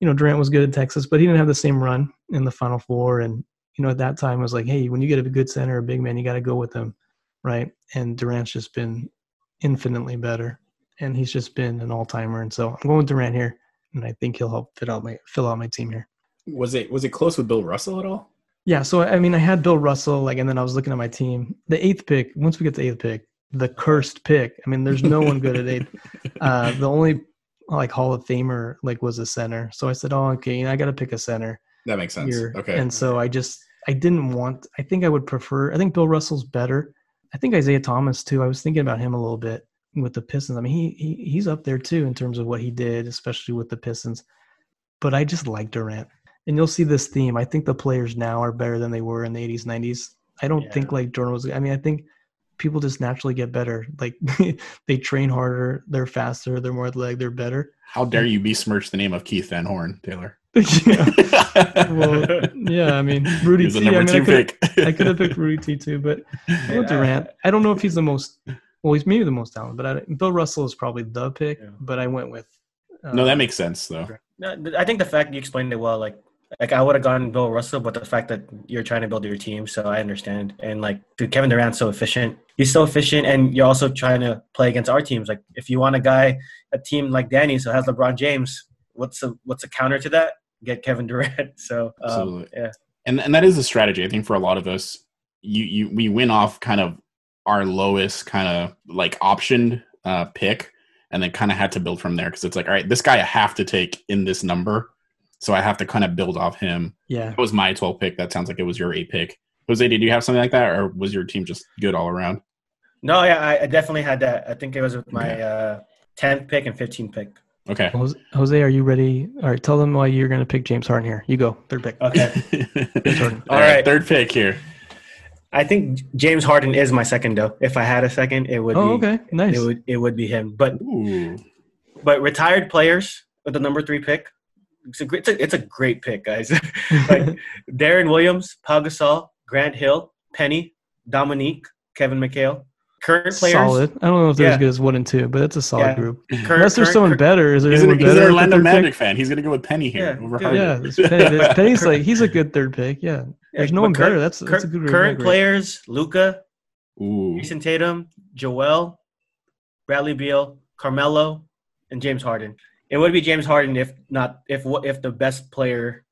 you know Durant was good at Texas, but he didn't have the same run in the Final Four. And you know at that time it was like, hey, when you get a good center, a big man, you got to go with him, right? And Durant's just been infinitely better, and he's just been an all timer. And so I'm going with Durant here, and I think he'll help fit out my fill out my team here. Was it was it close with Bill Russell at all? Yeah, so I mean, I had Bill Russell, like, and then I was looking at my team. The eighth pick. Once we get to eighth pick, the cursed pick. I mean, there's no one good at eighth. [laughs] Uh, the only like Hall of Famer like was a center. So I said, oh, okay, you know, I got to pick a center. That makes sense. Here. Okay. And so I just I didn't want. I think I would prefer. I think Bill Russell's better. I think Isiah Thomas too. I was thinking about him a little bit with the Pistons. I mean, he, he he's up there too in terms of what he did, especially with the Pistons. But I just like Durant and you'll see this theme. I think the players now are better than they were in the 80s, 90s. I don't Yeah. think like Jordan was. I mean, I think people just naturally get better. [laughs] Like they train harder, they're faster, they're more athletic, they're better. How dare you besmirch the name of Keith Van Horn, Taylor? [laughs] yeah. Well, [laughs] yeah. I mean, Rudy he was a T. I mean, I could pick. I could have picked Rudy T too, but went Durant. I don't know if he's the most. Well, he's maybe the most talented, but I, Bill Russell is probably the pick. Yeah. But I went with. Uh, no, that makes sense though. No, I think the fact you explained it well, like like I would have gone Bill Russell, but the fact that you're trying to build your team, so I understand. And like, dude, Kevin Durant's so efficient. He's so efficient, and you're also trying to play against our teams. Like, if you want a guy, a team like Danny, so has LeBron James, what's a what's a counter to that? Get Kevin [laughs] Durant. So um, Absolutely. yeah, and and that is a strategy. I think for a lot of us, you you we win off kind of our lowest kind of like optioned uh, pick, and then kind of had to build from there because it's like, all right, this guy I have to take in this number, so I have to kind of build off him. Yeah. That was my 12 pick. That sounds like it was your eight pick. Jose, did you have something like that, or was your team just good all around? no, yeah, I, I definitely had that. I think it was with my Okay. uh, tenth pick and fifteenth pick. Okay. Jose, Jose, are you ready? All right, tell them why you're going to pick James Harden here. You go, third pick. Okay, [laughs] all All right, right. third pick here. I think James Harden is my second though. If I had a second, it would Oh, be okay, nice. it would it would be him. But Ooh. but retired players with the number three pick. It's a great, it's a, it's a great pick, guys. [laughs] like [laughs] Deron Williams, Pau Gasol, Grant Hill, Penny, Dominique, Kevin McHale. Current players. solid. I don't know if they're Yeah. as good as one and two, but it's a solid Yeah. group. Current, Unless there's current- someone current- better. Is there He's anyone he's better? at the Orlando third pick? Magic fan. He's gonna go with Penny here Yeah, over dude. Harden. Yeah, [laughs] Penny, Penny's like he's a good third pick. Yeah, there's no but one current- better. That's that's a good current grade. players: Luka, Ooh. Jayson Tatum, Joel, Bradley Beal, Carmelo, and James Harden. It would be James Harden if not if if the best player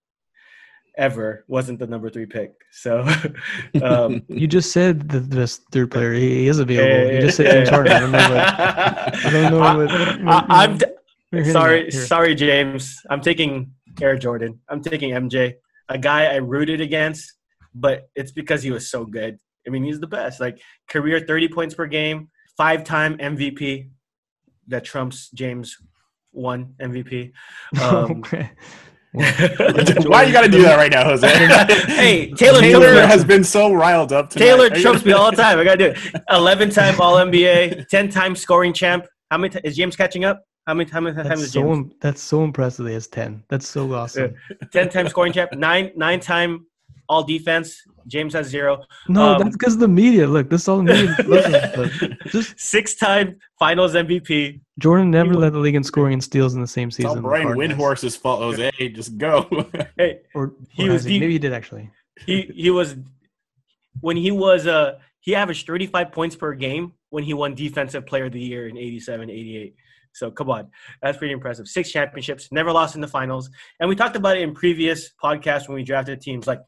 ever wasn't the number three pick. So, [laughs] um, [laughs] You just said the best third player. He, he is available. yeah, you just said yeah, James yeah. Harden. I don't know what. I don't know [laughs] I- what. I, I'm d- sorry, sorry, James. I'm taking Air Jordan. I'm taking MJ, a guy I rooted against, but it's because he was so good. I mean, he's the best. Like career 30 points per game, five-time MVP. That trumps James one MVP. Um, [laughs] okay. [laughs] Why you got to do that right now, Jose? [laughs] Hey, Taylor Taylor Taylor- has been so riled up. Tonight. Taylor trumps me all the time. I gotta do it. Eleven time All NBA, ten time scoring champ. How many ti- is James catching up? How many how many times That's is so James? that's so impressive. He has ten. That's so awesome. [laughs] Ten time scoring champ. Nine nine time All defense. James has zero. No, Um, that's because of the media. Look, this is all media. [laughs] Listen, just Six time Finals MVP. Jordan never led the league in scoring and steals in the same It's all season. Brian Harden has. Windhorst's fault, Jose. Just go. [laughs] Hey, Or He or was he? maybe he did actually. he he was when he was uh he averaged 35 points per game when he won defensive player of the year in 87 88 so come on that's pretty impressive six championships never lost in the finals and we talked about it in previous podcasts when we drafted teams like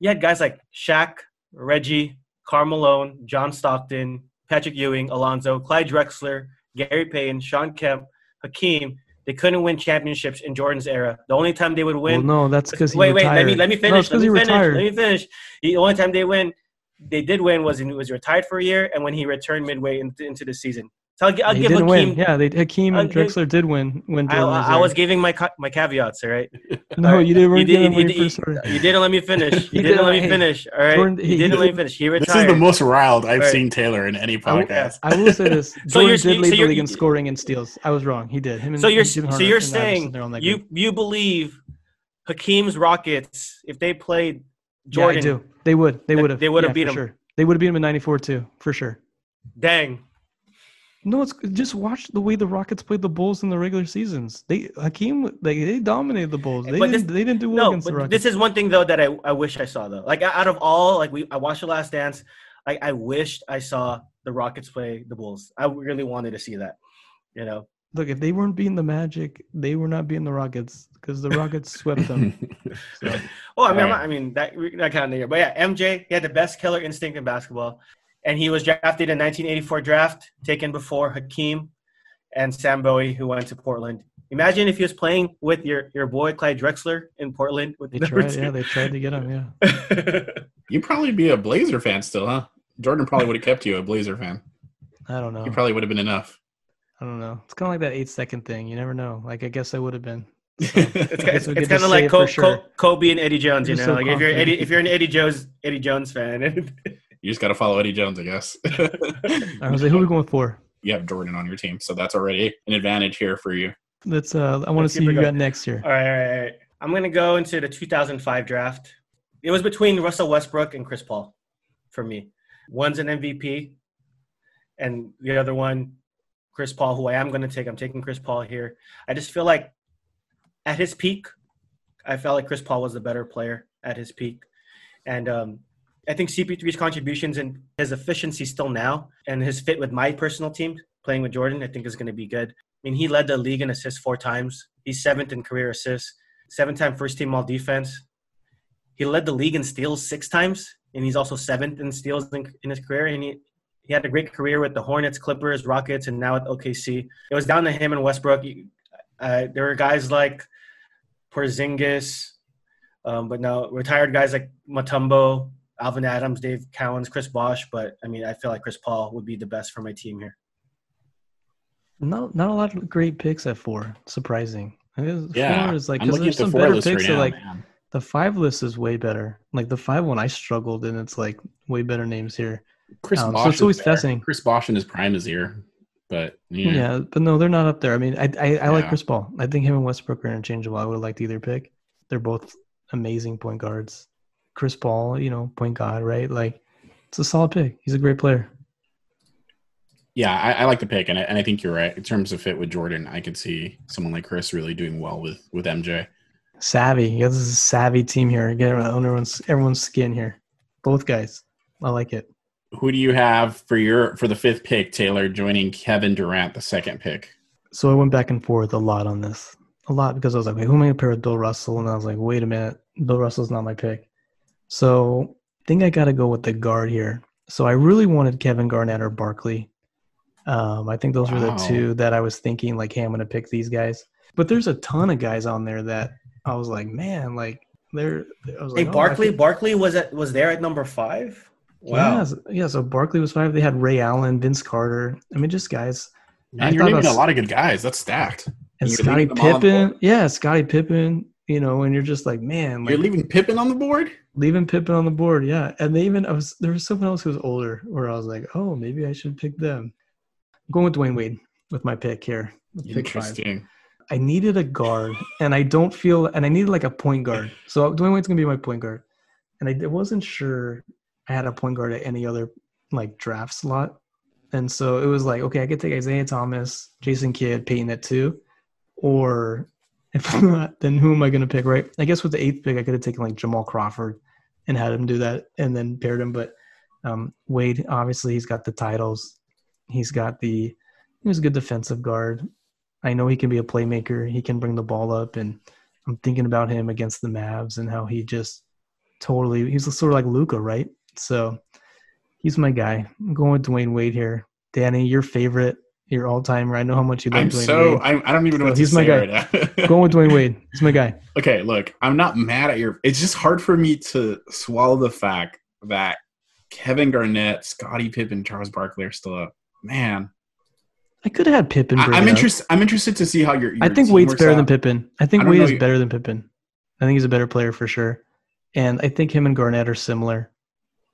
you had guys like Shaq, Reggie, Carmelo, John Stockton, Patrick Ewing, Alonzo, Clyde Drexler, Gary Payton, Shawn Kemp, Hakeem. They couldn't win championships in Jordan's era. The only time they would win Well, no, that's because he wait, retired. wait. Let me let me finish. 'cause let me he finish. Let me finish. The only time they win, they did win was in, was retired for a year, and when he returned midway into, into the season. So I'll, I'll They give didn't Hakeem. win. Yeah, they Hakeem I'll and give- Drexler did win when I, was I was giving my my caveats, all right? [laughs] no, you didn't. You, You, did, you, you, did, you, you didn't let me finish. You [laughs] You didn't let didn't- me hey, finish. All right. Jordan- you he- didn't let me finish. He retired. This is the most riled I've Right. seen Taylor in any podcast. I will say this: [laughs] So Jordan you're- did so the you're- league in scoring and steals. I was wrong. He did. Him and So you're and so you're saying they're on that you group. you believe Hakeem's Rockets if they played Yeah, I Jordan? do. They would. They would have. they would've beat him. They would have beat him in '94 too, for sure. Dang. No, it's just watch the way the Rockets played the Bulls in the regular seasons. They Hakeem, like they dominated the Bulls. They But didn't. they didn't do well No, against the Rockets. this is one thing though that I, I wish I saw though. Like out of all, like we I watched the Last Dance. I I wished I saw the Rockets play the Bulls. I really wanted to see that. You know. Look, if they weren't beating the Magic, they were not beating the Rockets because the Rockets swept them. [laughs] So, Oh, I mean, I'm not, I mean that that kind of nigga. But yeah, MJ, he had the best killer instinct in basketball, and he was drafted in 1984 draft, taken before Hakeem and Sam Bowie, who went to Portland. Imagine if he was playing with your your boy Clyde Drexler in Portland with they the tried. [laughs] two. Yeah, they tried to get him. Yeah. [laughs] You'd probably be a Blazer fan still, huh? Jordan probably would have kept you a Blazer fan. I don't know. You probably would have been enough. I don't know. It's kind of like that eight second thing. You never know. Like I guess I would have been. [laughs] It's, it's, it's kind of like it Co- for sure. Co- Kobe and Eddie Jones. You You're know, so like if you're. Eddie, if you're an Eddie Jones Eddie Jones fan, You just got to follow Eddie Jones, I guess. [laughs] I was like, who are we going for? you have Jordan on your team, so that's already an advantage here for you. Let's. Uh, I want to see who you got next year. All right, all right, all right. I'm gonna go into the 2005 draft. It was between Russell Westbrook and Chris Paul, for me. One's an MVP, and the other one, Chris Paul, who I am gonna take. I'm taking Chris Paul here. I just feel like at his peak, I felt like Chris Paul was the better player at his peak, and um, I think CP3's contributions and his efficiency still now, and his fit with my personal team, playing with Jordan, I think is going to be good. I mean, he led the league in assists four times. He's seventh in career assists, seven-time first-team All Defense. He led the league in steals six times, and he's also seventh in steals in, in his career. And he, he had a great career with the Hornets, Clippers, Rockets, and now at OKC. It was down to him and Westbrook. Uh, there were guys like Porzingis, um, but now retired guys like Mutombo, Alvin Adams, Dave Cowens, Chris Bosh. But I mean, I feel like Chris Paul would be the best for my team here. Not not a lot of great picks at four. Surprising. I Yeah, four is like I'm 'cause looking there's at the some four better list picks. right now. like man. the five list is way better. Like the five one, I struggled, and it's like way better names here. Chris um, so it's always is fascinating. Chris Bosh in his prime is here, but Yeah. yeah, but no, they're not up there. I mean, I I, I like Chris Paul. I think him and Westbrook are interchangeable. I would have liked either pick. They're both amazing point guards. Chris Paul, you know, point guard, right? Like it's a solid pick. He's a great player. yeah, I, I like the pick, and I, and I think you're right in terms of fit with Jordan. I could see someone like Chris really doing well with with MJ. Savvy. Guys, this is a savvy team here. Get on everyone's everyone's skin here. Both guys. I like it. Who do you have for your for the fifth pick, Taylor, joining Kevin Durant, the second pick? So I went back and forth a lot on this. A lot because I was like, who am I gonna pair with Bill Russell? And I was like, wait a minute, Bill Russell's not my pick. So I think I gotta go with the guard here. So I really wanted Kevin Garnett or Barkley. Um, I think those were the two that I was thinking, like, hey, I'm gonna pick these guys. But there's a ton of guys on there that I was like, man, like they're I was Hey, like, oh, I Barkley. think- Barkley was at was there at number five. Wow. Yeah, so- yeah, so Barkley was five. They had Ray Allen, Vince Carter. I mean, just guys. Man, I you're naming that's- a lot of good guys. That's stacked. And You're Scottie leaving them all on the Pippen. Yeah, Scottie Pippen, you know, and you're just like, man, You're leaving Pippen on the board. leaving Pippen on the board. Yeah. And they even, I was, there was someone else who was older where I was like, oh, maybe I should pick them. I'm going with Dwyane Wade with my pick here. with Pick. Interesting. I needed a guard and I don't feel, and I needed like a point guard. So Dwyane Wade's going to be my point guard. And I wasn't sure I had a point guard at any other like draft slot. And so it was like, okay, I could take Isiah Thomas, Jason Kidd, Payton at two, or if [laughs] not, then who am I going to pick? Right? I guess with the eighth pick, I could have taken like Jamal Crawford and had him do that, and then paired him. But um, Wade, obviously, he's got the titles. He's got the. He's a good defensive guard. I know he can be a playmaker. He can bring the ball up, and I'm thinking about him against the Mavs and how he just totally. He's sort of like Luka, right? So he's my guy. I'm going with Dwyane Wade here. Danny, your favorite, your all timer. I know how much you love I'm Dwayne so Wade. I'm, I don't even know So what he's to my say guy. right. [laughs] Going with Dwyane Wade. He's my guy. okay, look, I'm not mad at your. It's just hard for me to swallow the fact that Kevin Garnett, Scottie Pippen, Charles Barkley are still up. Man, I could have had Pippen. I, I'm, it interested. I'm interested to see how your. I think Wade's better than out. Pippen. I think I Wade is you- better than Pippen. I think he's a better player for sure. And I think him and Garnett are similar.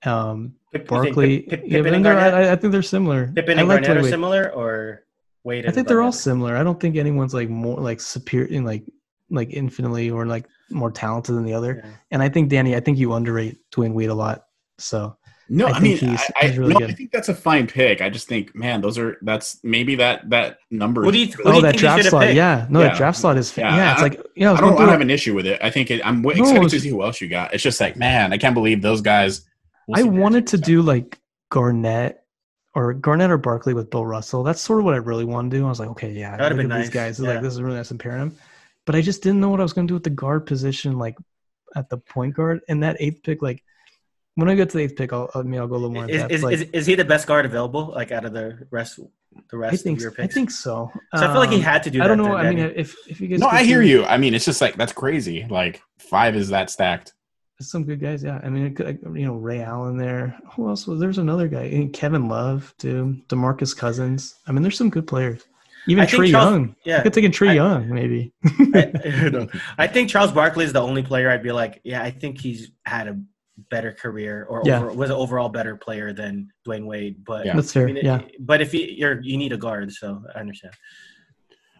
Um, Pip- Barkley, Pip- Pip- yeah, Pippen but and Garnett. I, I think they're similar. Pippen I and like Garnett are similar, or Wade. I think they're all similar. I don't think anyone's like more like superior in like like infinitely or like more talented than the other. Yeah. And I think Danny, I think you underrate Dwyane Wade a lot. So No, I I, think mean, he's- I, I, he's really no, good. I think that's a fine pick. I just think, man, those are that's maybe that that number. Who do you- is- who do oh, you that think draft slot, picked? yeah, no, Yeah. that draft slot is fa- Yeah, yeah. It's I- like yeah, I, was I don't, I don't have an issue with it. I think it, I'm No, excited to see who else you got. It's just like, man, I can't believe those guys. We'll I wanted to do like Garnett or Garnett or Barkley with Bill Russell. That's sort of what I really want to do. I was like, okay, yeah, That would've look been at these guys. Yeah. Like this is really nice and pairing them. But I just didn't know what I was going to do with the guard position, like at the point guard. And that eighth pick, like when I get to the eighth pick, I'll I mean I'll go a little more. in Is, depth. is, like, is, is he the best guard available? Like out of the rest, the rest I think of your I think so. so. I feel like he Um, had to do. I don't that know. then, I mean, if if you guys No, I hear see- you. I mean, it's just like that's crazy. Like five is that stacked. Some good guys, yeah. I mean, you know, Ray Allen there. Who else was? There's another guy, and Kevin Love too. Demarcus Cousins. I mean, there's some good players. Even I Trae Charles- Young. yeah. I could take a Trae I- Young maybe. [laughs] I, [laughs] [laughs] no. I think Charles Barkley is the only player I'd be like, yeah, I think he's had a better career or Yeah. over, was an overall better player than Dwyane Wade. But Yeah. That's fair. I mean, yeah. But if you, you're you need a guard, so I understand.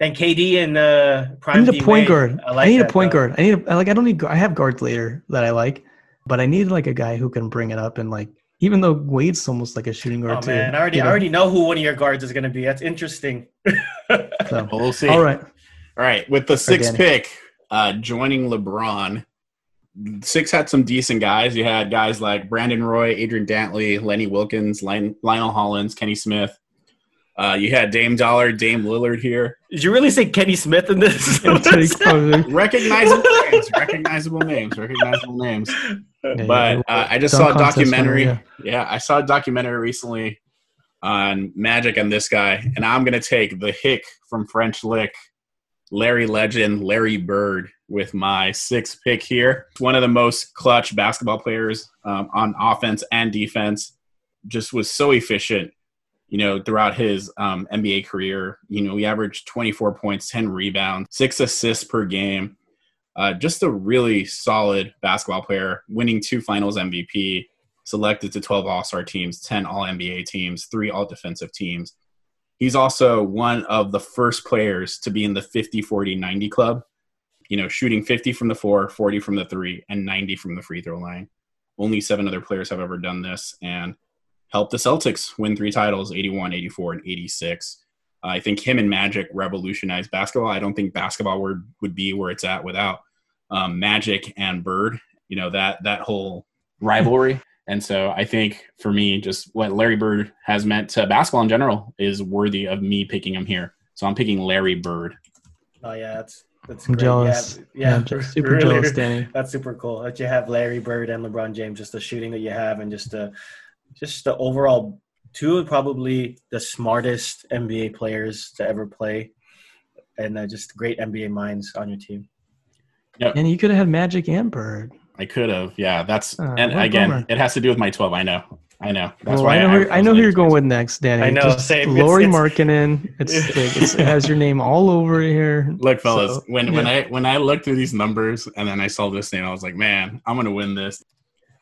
Then KD and uh, Prime I need a D point Wade, guard. I, like I, like need a point though. guard. I need a, like I don't need. I have guards later that I like, but I need like a guy who can bring it up and like even though Wade's almost like a shooting guard Oh too. man, I already I know? already know who one of your guards is going to be. That's interesting. So, [laughs] Well, we'll see. all right. All right, with the sixth pick, uh, joining LeBron, six had some decent guys. You had guys like Brandon Roy, Adrian Dantley, Lenny Wilkens, Lion- Lionel Hollins, Kenny Smith. Uh, you had Dame Dollar, Dame Lillard here. Did you really say Kenny Smith in this? [laughs] Take [laughs] Recognizable [laughs] names, recognizable names, recognizable names. Yeah, But yeah. uh, I just Dunk saw a contest winner, documentary. yeah. yeah, I saw a documentary recently on Magic and this guy, and I'm gonna take the hick from French Lick, Larry Legend, Larry Bird, with my sixth pick here. One of the most clutch basketball players um, on offense and defense. Just was so efficient, you know, throughout his um, NBA career. You know, he averaged 24 points, 10 rebounds, six assists per game. Uh, just a really solid basketball player, winning two Finals MVP, selected to 12 All Star teams, 10 All NBA teams, three All Defensive teams. He's also one of the first players to be in the 50 40 90 club, you know, shooting 50 from the four, 40 from the three, and 90 from the free throw line. Only seven other players have ever done this and helped the Celtics win three titles 81, 84, and 86. I think him and Magic revolutionized basketball. I don't think basketball would, would be where it's at without um, Magic and Bird. You know that that whole rivalry. [laughs] And so I think for me, just what Larry Bird has meant to basketball in general is worthy of me picking him here. So I'm picking Larry Bird. Oh yeah, that's that's I'm great. jealous. Yeah, I'm yeah, [laughs] just super really- jealous, Danny. That's super cool that you have Larry Bird and LeBron James. Just the shooting that you have, and just the just the overall two of probably the smartest NBA players to ever play, and uh, just great NBA minds on your team. And you could have had Magic and Bird. I could have, yeah. That's Uh, and again, bummer. it has to do with my 12. I know, I know. That's well, why I know, who, I, know who you're going with next, Danny. I know, Just same. It's- Lauri it's- Markkanen. It's, [laughs] it's, it has your name all over here. Look, fellas, So, when when. I when I looked through these numbers and then I saw this name, I was like, man, I'm gonna win this.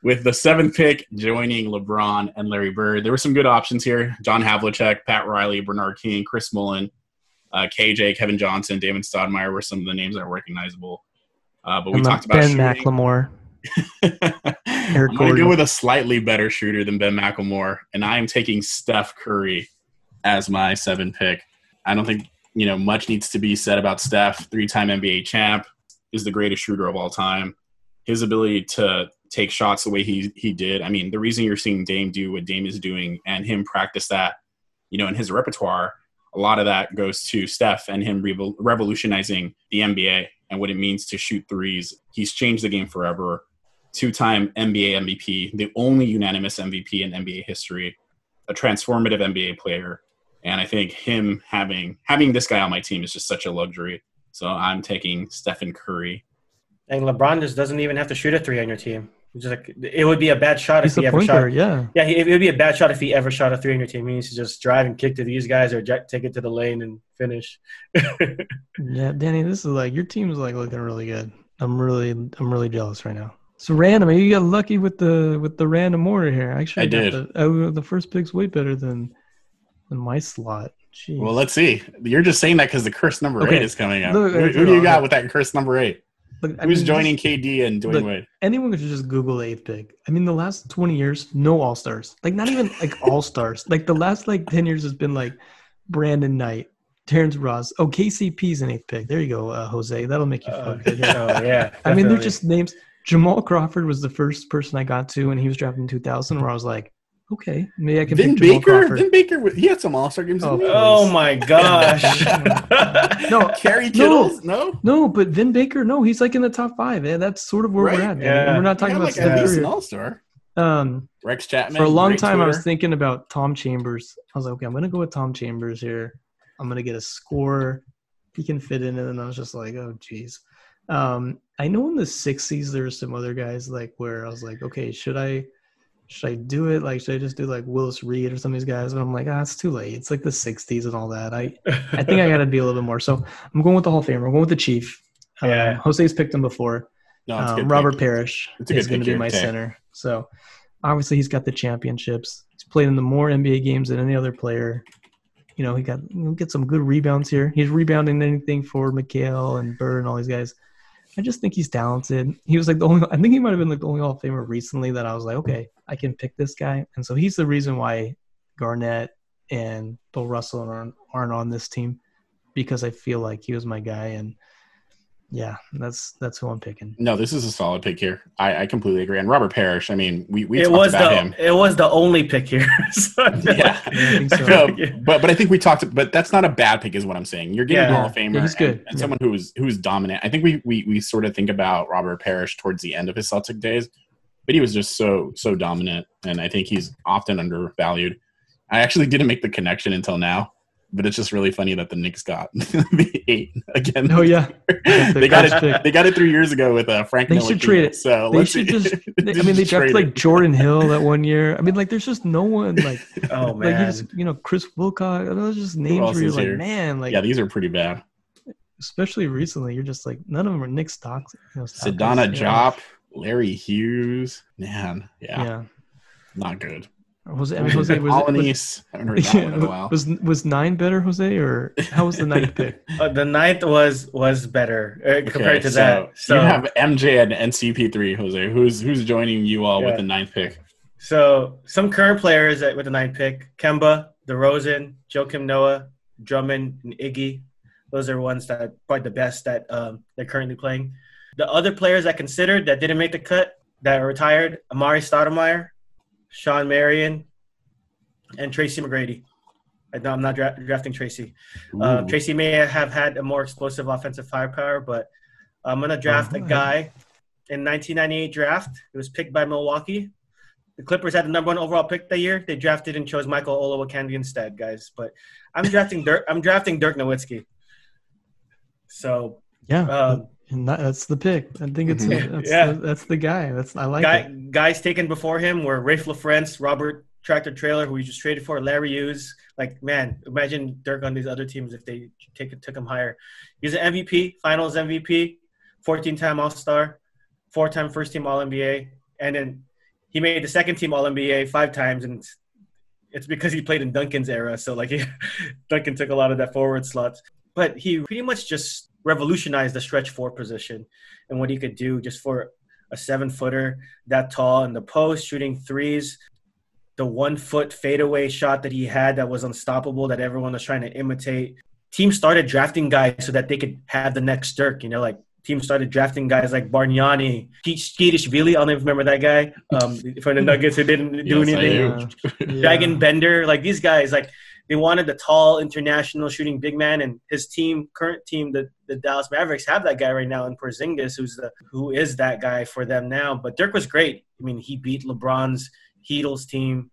With the seventh pick, joining LeBron and Larry Bird, there were some good options here: John Havlicek, Pat Riley, Bernard King, Chris Mullin, uh, KJ, Kevin Johnson, David Stoudemire were some of the names that are recognizable. Uh, but we And talked about Ben shooting. McLemore. [laughs] I'm going to go with a slightly better shooter than Ben McLemore, and I am taking Steph Curry as my seven pick. I don't think you know much needs to be said about Steph. Three-time NBA champ is the greatest shooter of all time. His ability to take shots the way he he did. I mean, the reason you're seeing Dame do what Dame is doing and him practice that, you know, in his repertoire, a lot of that goes to Steph and him revol- revolutionizing the NBA and what it means to shoot threes. He's changed the game forever. Two-time NBA MVP, the only unanimous MVP in NBA history, a transformative NBA player, and I think him having having this guy on my team is just such a luxury. So I'm taking Stephen Curry. And LeBron just doesn't even have to shoot a three on your team. It's just like it would be a bad shot He's if he ever point shot. guard. Yeah. Yeah, it would be a bad shot if he ever shot a three on team. He needs to just drive and kick to these guys or jet, take it to the lane and finish. [laughs] Yeah, Danny, this is like your team's like looking really good. I'm really, I'm really jealous right now. So random, you got lucky with the with the random order here. Actually, I got did. The, oh, the first pick's way better than than my slot. Jeez. Well, let's see. You're just saying that because the curse number Okay. eight is coming up. Look, who, who do you got with that curse number eight? Look, I Who's mean, joining just- KD and Dwayne look, Wade? anyone could just Google eighth pick. I mean, the last 20 years, no all stars. Like, not even like [laughs] all stars. Like, the last like 10 years has been like Brandon Knight, Terrence Ross. Oh, KCP's an eighth pick. There you go, uh, Jose. That'll make you feel Uh, good. Yeah. [laughs] oh yeah. I mean, they're just names. Jamal Crawford was the first person I got to, and he was drafted in 2000, where I was like, okay, maybe I can Vin Baker. Crawford. Vin Baker. He had some All Star games. Oh, didn't? Oh my gosh. [laughs] no, Kerry No. Kittles. No. no, but Vin Baker, no, he's like in the top five. Yeah, that's sort of where Right. we're at. Danny. Yeah. And we're not talking Yeah, about like Steph Curry. All Star. Um, Rex Chapman. for a long great time, I was thinking about Tom Chambers. I was like, okay, I'm gonna go with Tom Chambers here. I'm gonna get a score. He can fit in, and then I was just like, oh, geez. Um, I know in the '60s there were some other guys like where I was like, okay, should I, should I do it? Like, should I just do like Willis Reed or some of these guys? But I'm like, ah, it's too late. It's like the '60s and all that. I, I think I [laughs] got to be a little bit more. So I'm going with the Hall of Famer. I'm going with the Chief. Um, Yeah. Jose's picked him before. No, it's Um, good Robert pick. Parish is going to be my center. So obviously he's got the championships. He's played in the more NBA games than any other player. You know, he got he'll get some good rebounds here. He's rebounding anything for McHale and Bird and all these guys. I just think he's talented. He was like the only. I think he might have been like the only Hall of Famer recently that I was like, okay, I can pick this guy. And so he's the reason why Garnett and Bill Russell aren't aren't on this team because I feel like he was my guy. And yeah, that's that's who I'm picking. No, this is a solid pick here. I, I completely agree. And Robert Parish. I mean, we we it talked was about the him. it was the only pick here. [laughs] So Yeah. like- so. No, but but I think we talked. But that's not a bad pick, is what I'm saying. You're getting Yeah. Hall of Famer. He's and- good. and, Yeah. someone who's who's dominant. I think we, we we sort of think about Robert Parish towards the end of his Celtic days, but he was just so so dominant, and I think he's often undervalued. I actually didn't make the connection until now, but it's just really funny that the Knicks got [laughs] the eight again. Oh yeah, [laughs] they got it. pick. They got it three years ago with uh, Frank. They should trade it. So they should see. just. [laughs] They I mean, they should drafted like. Jordan Hill that one year. I mean, like, there's just no one like oh like you man. just you know Chris Wilcox. Those just names where you're like, here? man, like yeah, these are pretty bad. especially recently, you're just like none of them are Nik Stauskas. You know, stock Sedana guys, yeah. Jop, Larry Hughes. Man, yeah, Yeah. not good. Jose, I mean, Jose was, was, Colonies. I haven't heard that one in a while. was was nine better, Jose, or how was the ninth pick? [laughs] Uh, the ninth was was better uh, compared to so that. So you have MJ and NCP3, Jose. Who's who's joining you all with the ninth pick? So some current players at, with the ninth pick: Kemba, DeRozan, Joakim Noah, Drummond, and Iggy. Those are ones that are probably the best that um, they're currently playing. The other players I considered that didn't make the cut that are retired: Amar'e Stoudemire, Shawn Marion, and Tracy McGrady. I know I'm not dra- drafting Tracy. Uh, Tracy may have had a more explosive offensive firepower, but I'm gonna draft a Oh, guy in 1998 draft. It was picked by Milwaukee. The Clippers had the number one overall pick that year. They drafted and chose Michael Olowokandi instead, guys. But I'm drafting Dirk. I'm drafting Dirk Nowitzki. So, Yeah, um, and that, that's the pick. I think it's [laughs] Mhm. that's, Yeah. the, that's the guy. That's I like guy, it. guys taken before him were Raef LaFrentz, Robert Tractor Traylor, who we just traded for, Larry Hughes. Like, man, imagine Dirk on these other teams if they take took him higher. He's an MVP, Finals MVP, 14-time All-Star, four-time first-team All-NBA, and then he made the second-team All-NBA five times, and it's, it's because he played in Duncan's era. So, like, [laughs] Duncan took a lot of that forward slots. But he pretty much just revolutionized the stretch four position and what he could do just for a seven footer that tall in the post, shooting threes. The one foot fadeaway shot that he had that was unstoppable that everyone was trying to imitate. Teams started drafting guys so that they could have the next Dirk. You know, like teams started drafting guys like Bargnani, Tskitishvili. I don't even remember that guy um, from the Nuggets who didn't do Yes, anything. Yeah. Yeah. Dragan Bender, like these guys, like they wanted the tall international shooting big man, and his team, current team, the, the Dallas Mavericks, have that guy right now in Porzingis, who's the who is that guy for them now. But Dirk was great. I mean, he beat LeBron's Heatles team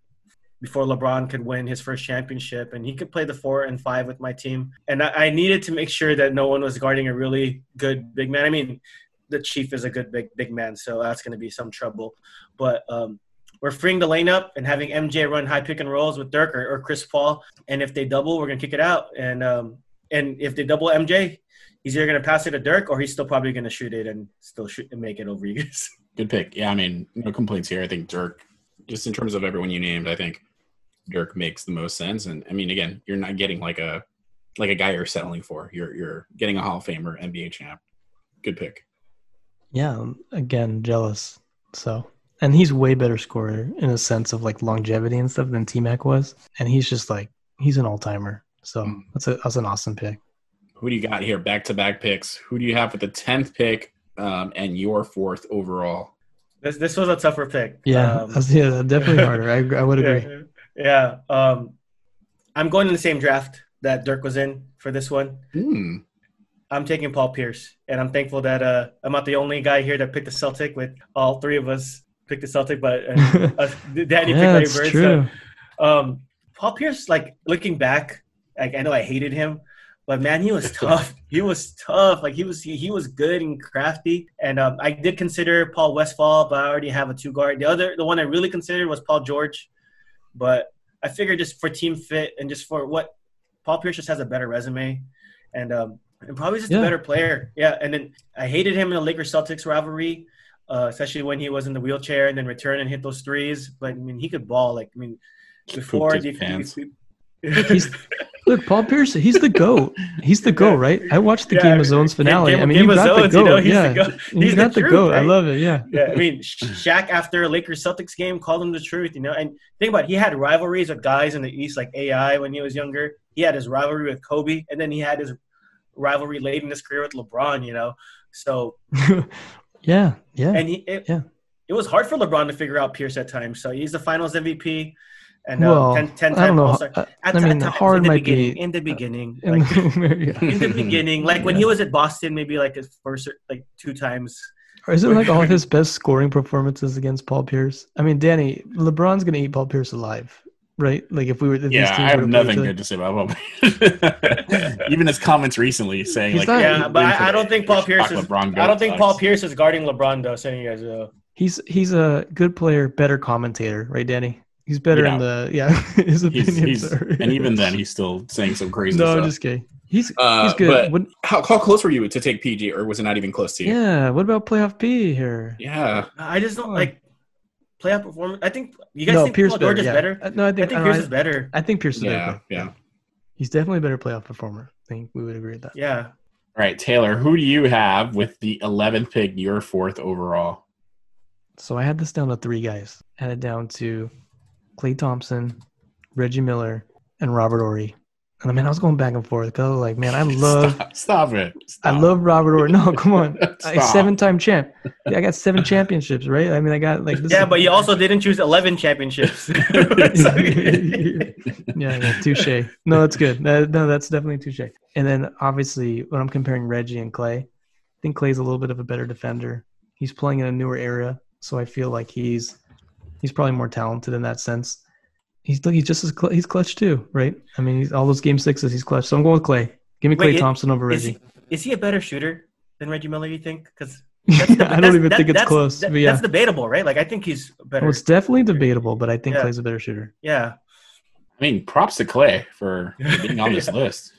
before LeBron could win his first championship, and he could play the four and five with my team. And I, I needed to make sure that no one was guarding a really good big man. I mean, the Chief is a good big big man, so that's going to be some trouble. But um, we're freeing the lane up and having MJ run high pick and rolls with Dirk or, or Chris Paul. And if they double, we're gonna kick it out. And um, and if they double MJ, he's either gonna pass it to Dirk or he's still probably gonna shoot it and still shoot and make it over [laughs] you guys. Good pick. Yeah, I mean, no complaints here. I think Dirk, just in terms of everyone you named, I think Dirk makes the most sense. And I mean, again, you're not getting like a like a guy you're settling for. You're you're getting a Hall of Famer, NBA champ. Good pick. Yeah, again, jealous. So, and he's way better scorer in a sense of like longevity and stuff than T Mac was, and he's just like he's an all timer. So Mm. that's a that's an awesome pick. Who do you got here? Back to back picks. Who do you have with the tenth pick um, and your fourth overall? This this was a tougher pick. Yeah, Um, [laughs] yeah, definitely [laughs] harder. I I would agree. Yeah, yeah. Um, I'm going in the same draft that Dirk was in for this one. Hmm. I'm taking Paul Pierce, and I'm thankful that uh, I'm not the only guy here that picked the Celtic. With all three of us picked the Celtic, but uh, [laughs] uh, Danny picked yeah, Larry Bird. true. So, um, Paul Pierce, like looking back, like I know I hated him, but man, he was tough. he was tough. Like he was he, he was good and crafty. And um, I did consider Paul Westphal, but I already have a two guard. The other, the one I really considered was Paul George, but I figured just for team fit and just for what Paul Pierce just has a better resume, and um, and probably just Yeah. a better player. Yeah, and then I hated him in the Lakers Celtics rivalry. Uh, especially when he was in the wheelchair and then return and hit those threes. But I mean, he could ball. Like I mean, before Pooped his def- pants. He's, look, Paul Pierce, he's the goat. He's the goat, right? I watched the Yeah, Game of Zones finale. Game- I mean, Game you got Zones, the you goat. know, he's the yeah, goat. you He's the got the, truth, goat. I love it. Yeah. yeah, I mean, Sha- Shaq after Lakers Celtics game called him the truth, you know. And think about it, he had rivalries with guys in the East like AI when he was younger. He had his rivalry with Kobe, and then he had his rivalry late in his career with LeBron, you know. So [laughs] yeah, yeah. and he it, Yeah. it was hard for LeBron to figure out Pierce at times. So he's the Finals MVP, and well, uh, 10, 10 I don't know. At, I mean, at times, hard in the might beginning, be in the beginning, in, like, [laughs] yeah. in the beginning, like when he was at Boston, maybe like his first like two times. Or is it like all of [laughs] his best scoring performances against Paul Pierce? I mean, Danny, LeBron's gonna eat Paul Pierce alive, right? Like if we were, if these Yeah, teams I have nothing good to say about Paul. [laughs] Even his comments recently saying He's like, not- Yeah, but I, I don't think Paul Pierce is. LeBron I don't think sucks. Paul Pierce is guarding LeBron though. Saying you guys, uh, He's he's a good player, better commentator, right, Danny? He's better Yeah. in the yeah. [laughs] His He's, opinions he's, are. and even then, [laughs] he's still saying some crazy no, stuff. I'm just kidding. He's Uh, he's good. but- What- how, how close were you to take PG, or was it not even close to you? yeah. What about playoff P here? Yeah. I just don't like playoff performance. I think you guys no, think Pierce Paul George is yeah. better. Uh, No, I I think think I, Pierce I- is better. I think Pierce is Yeah, better. yeah. He's definitely a better playoff performer. I think we would agree with that. Yeah, All right, Taylor, who do you have with the 11th pick, your fourth overall? So I had this down to three guys. I had it down to Klay Thompson, Reggie Miller, and Robert Horry. And I mean, I was going back and forth because I was like, man, I [laughs] love, Stop, stop it. I love Robert Horry. No, come on, [laughs] I Stop. seven-time champ. Yeah, I got seven championships, right? I mean, I got like this. yeah, but you also didn't choose eleven championships. [laughs] yeah, yeah, touche. No, that's good. That, no, that's definitely touche. And then obviously, when I'm comparing Reggie and Klay, I think Klay's a little bit of a better defender. He's playing in a newer era, so I feel like he's he's probably more talented in that sense. He's he's just as cl- he's clutch too, right? I mean, he's, all those game sixes, he's clutch. So I'm going with Klay. Give me Klay Wait, it- Thompson over is, Reggie. he, is he a better shooter than Reggie Miller? You think? Because [laughs] I don't even think it's close. but yeah, That's debatable, right? Like I think he's better. well, it's definitely debatable, but I think Yeah. Klay's a better shooter. yeah, I mean, props to Klay for being on this [laughs] list.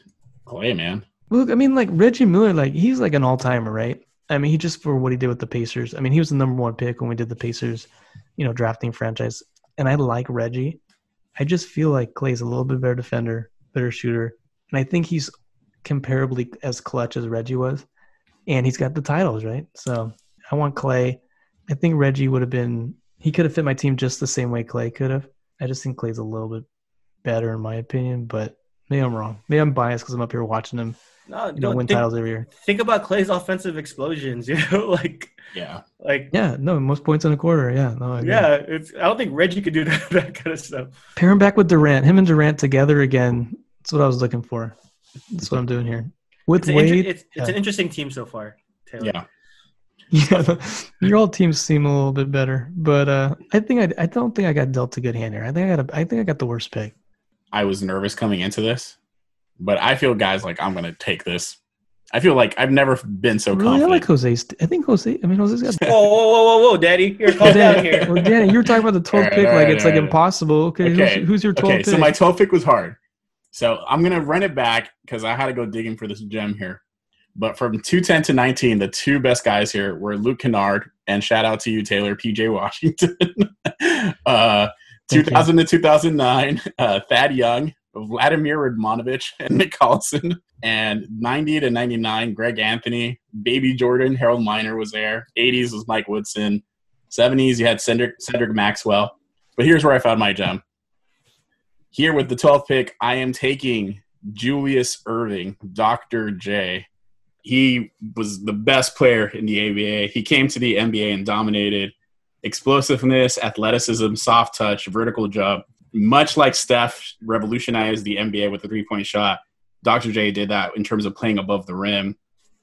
Klay, man. Look, I mean, like Reggie Miller, like he's like an all timer, right? I mean, he just for what he did with the Pacers. I mean, he was the number one pick when we did the Pacers, you know, drafting franchise. And I like Reggie. I just feel like Klay's a little bit better defender, better shooter, and I think he's comparably as clutch as Reggie was. And he's got the titles, right? So I want Klay. I think Reggie would have been. He could have fit my team just the same way Klay could have. I just think Klay's a little bit better in my opinion, but maybe I'm wrong. Maybe I'm biased because I'm up here watching him no, you know, no, win think, titles every year. think about Klay's offensive explosions. [laughs] You know, like Yeah. like Yeah, no, most points in a quarter. Yeah, no, I yeah. It's I don't think Reggie could do [laughs] that, that kind of stuff. Pair him back with Durant. Him and Durant together again. That's what I was looking for. That's what I'm doing here. With It's, an, Wade, inter- it's, it's yeah. an interesting team so far. Taylor. Yeah. yeah, [laughs] your all teams seem a little bit better, but uh, I think I, I don't think I got dealt a good hand here. I think I got a, I think I got the worst pick. I was nervous coming into this, but I feel guys like I'm going to take this I feel like I've never been so really, I like Jose. I think Jose. I mean, Jose's got. Whoa, whoa, whoa, whoa, whoa, Daddy, you're calm down here. well, Danny, you were talking about the 12th Alright, pick, like alright, it's like impossible. Okay, Okay, Who's, who's your 12th okay, pick? so my 12th pick was hard. So I'm gonna run it back because I had to go digging for this gem here. But from 210 to 19, the two best guys here were Luke Kennard and shout out to you, Taylor, PJ Washington. [laughs] uh, Thank you. 2000 to 2009, uh, Thad Young, Vladimir Radmanovich, [laughs] and Nick Collison. And 90 to 99, Greg Anthony, Baby Jordan, Harold Miner was there. 80s was Mike Woodson. 70s, you had Cedric, Cedric Maxwell. But here's where I found my gem. Here with the 12th pick, I am taking Julius Erving, Dr. J. He was the best player in the ABA. He came to the NBA and dominated explosiveness, athleticism, soft touch, vertical jump. Much like Steph revolutionized the NBA with the three point shot, Dr. J did that in terms of playing above the rim.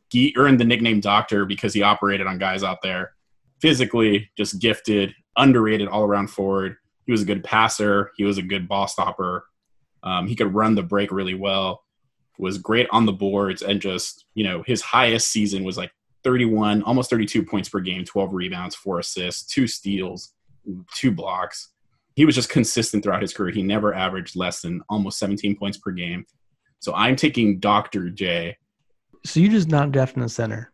He earned the nickname Doctor because he operated on guys out there. Physically, just gifted, underrated all around forward. He was a good passer. He was a good ball stopper. Um, he could run the break really well. Was great on the boards and just you know his highest season was like 31, almost 32 points per game, 12 rebounds, four assists, two steals, two blocks. He was just consistent throughout his career. He never averaged less than almost 17 points per game. So I'm taking Dr. J. so you're just not drafting a center.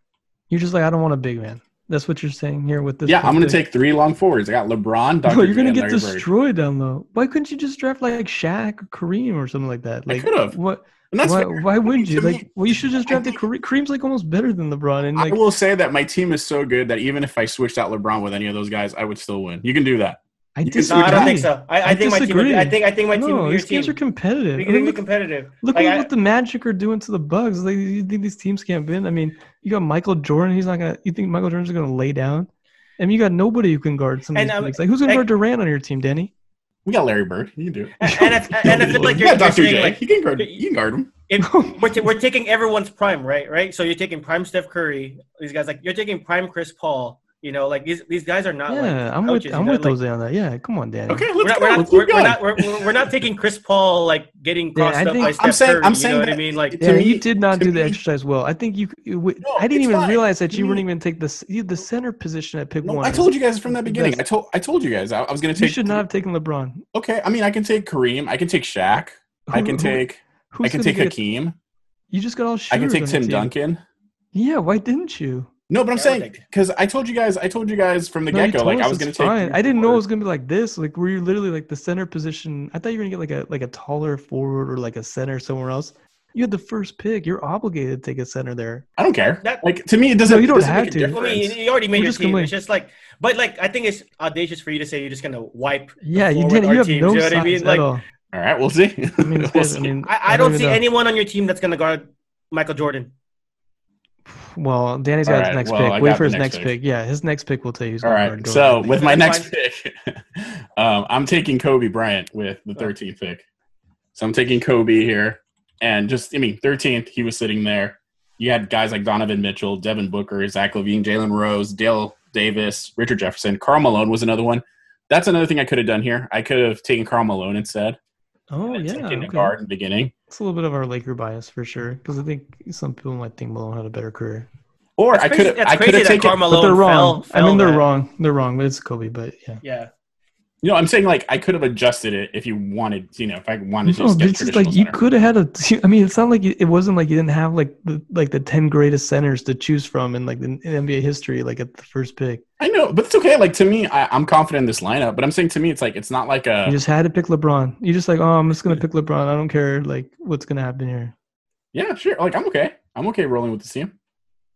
You're just like, I don't want a big man. That's what you're saying here with this. yeah, I'm going to take three long forwards. I got LeBron, Dr. Bro, you're gonna get Larry Bird. destroyed down low. Why couldn't you just draft like Shaq or Kareem or something like that? I Like, could've. What? And that's why? Why wouldn't you? Like, well, you should just I draft the Kareem. Kareem's like almost better than LeBron, and like, I will say that my team is so good that even if I switched out LeBron with any of those guys, I would still win. You can do that. I disagree. No, I don't think so. I, I, I think my team. Would. I think I think my team. No, would be your these games team. are competitive. We I mean, look, competitive. look Like, at I- what the Magic are doing to the Bucks. Like, you think these teams can't win? I mean, you got Michael Jordan. He's not gonna. You think Michael Jordan's gonna lay down? I mean, you got nobody who can guard some of these um. Like, who's gonna like- guard Durant on your team, Danny? We got Larry Bird. You can do it. and, and, if, and I feel like You you're, got you're Dr. saying J. like you can guard. You can guard him. if [laughs] we're, t- we're taking everyone's prime, right? Right. So you're taking prime Steph Curry. These guys like you're taking prime Chris Paul. You know, like these these guys are not like yeah, I'm coaches, with I'm know, with like, Jose on that. Yeah, come on, Danny. Okay, We're let's not, we're, not, Let's we're, keep we're not, we're, we're, we're not taking Chris Paul like getting Yeah, I crossed up think- by I'm saying- Curry. I'm you saying know what I mean? Like, to Yeah, me- you did not to do the exercise well. I think you. you No, I didn't even fine. realize that To you me- wouldn't even take the you, the center position at pick No, one. I told you guys from the the beginning. I told I told you guys I, I was going to take. you should not have taken LeBron. Okay, I mean I can take Kareem. I can take Shaq. I can take. Who's I can take Hakeem. You just got all I can take Tim team. Duncan. Yeah, why didn't you? No, but I'm saying because I told you guys. I told you guys from the No, get go. Like I was going to take. fine. three I didn't know it was gonna be like this. Like, were you literally like the center position? I thought you were gonna get like a like a taller forward or like a center somewhere else. You had the first pick. You're obligated to take a center there. I don't care. That- like to me, it doesn't. No, you don't doesn't have make a to. I mean, you, you already made We're your just team. win. It's just like, but like, I think it's audacious for you to say you're just gonna wipe. Yeah, you didn't. You have teams, no you know what I mean? at Like- all. All right, we'll see. I mean, [laughs] We'll guy's- I mean, I, I don't even see know. anyone on your team that's gonna guard Michael Jordan. Well, Danny's got right, his next well, pick. Wait for his next pick. pick. Yeah, his next pick will tell you. All right. Gonna right. guard So with my next pick, [laughs] um, I'm taking Kobe Bryant with the 13th pick. So I'm taking Kobe here, and just I mean 13th, he was sitting there. You had guys like Donovan Mitchell, Devin Booker, Zach LaVine, Jalen Rose, Dale Davis, Richard Jefferson. Karl Malone was another one. That's another thing I could have done here. I could have taken Karl Malone instead. oh yeah, okay. guard in the beginning. It's a little bit of our Laker bias for sure, because I think some people might think Malone had a better career. Or That's I could have I could crazy have taken Karl But they're wrong. fell- I mean, they're that. wrong. They're wrong. But it's Kobe. But yeah. Yeah. You know, I'm saying like I could have adjusted it if you wanted, you know, if I wanted to No, just but get it's just like you could have had a. I mean, it's not like you, it wasn't like you didn't have like the like the ten greatest centers to choose from in like in, NBA history, like at the first pick. I know, but it's okay. Like to me, I, I'm confident in this lineup. But I'm saying to me, it's like it's not like a You just had to pick LeBron. You just like, oh, I'm just gonna pick LeBron. I don't care like what's gonna happen here. yeah, sure. Like I'm okay. I'm okay rolling with the team.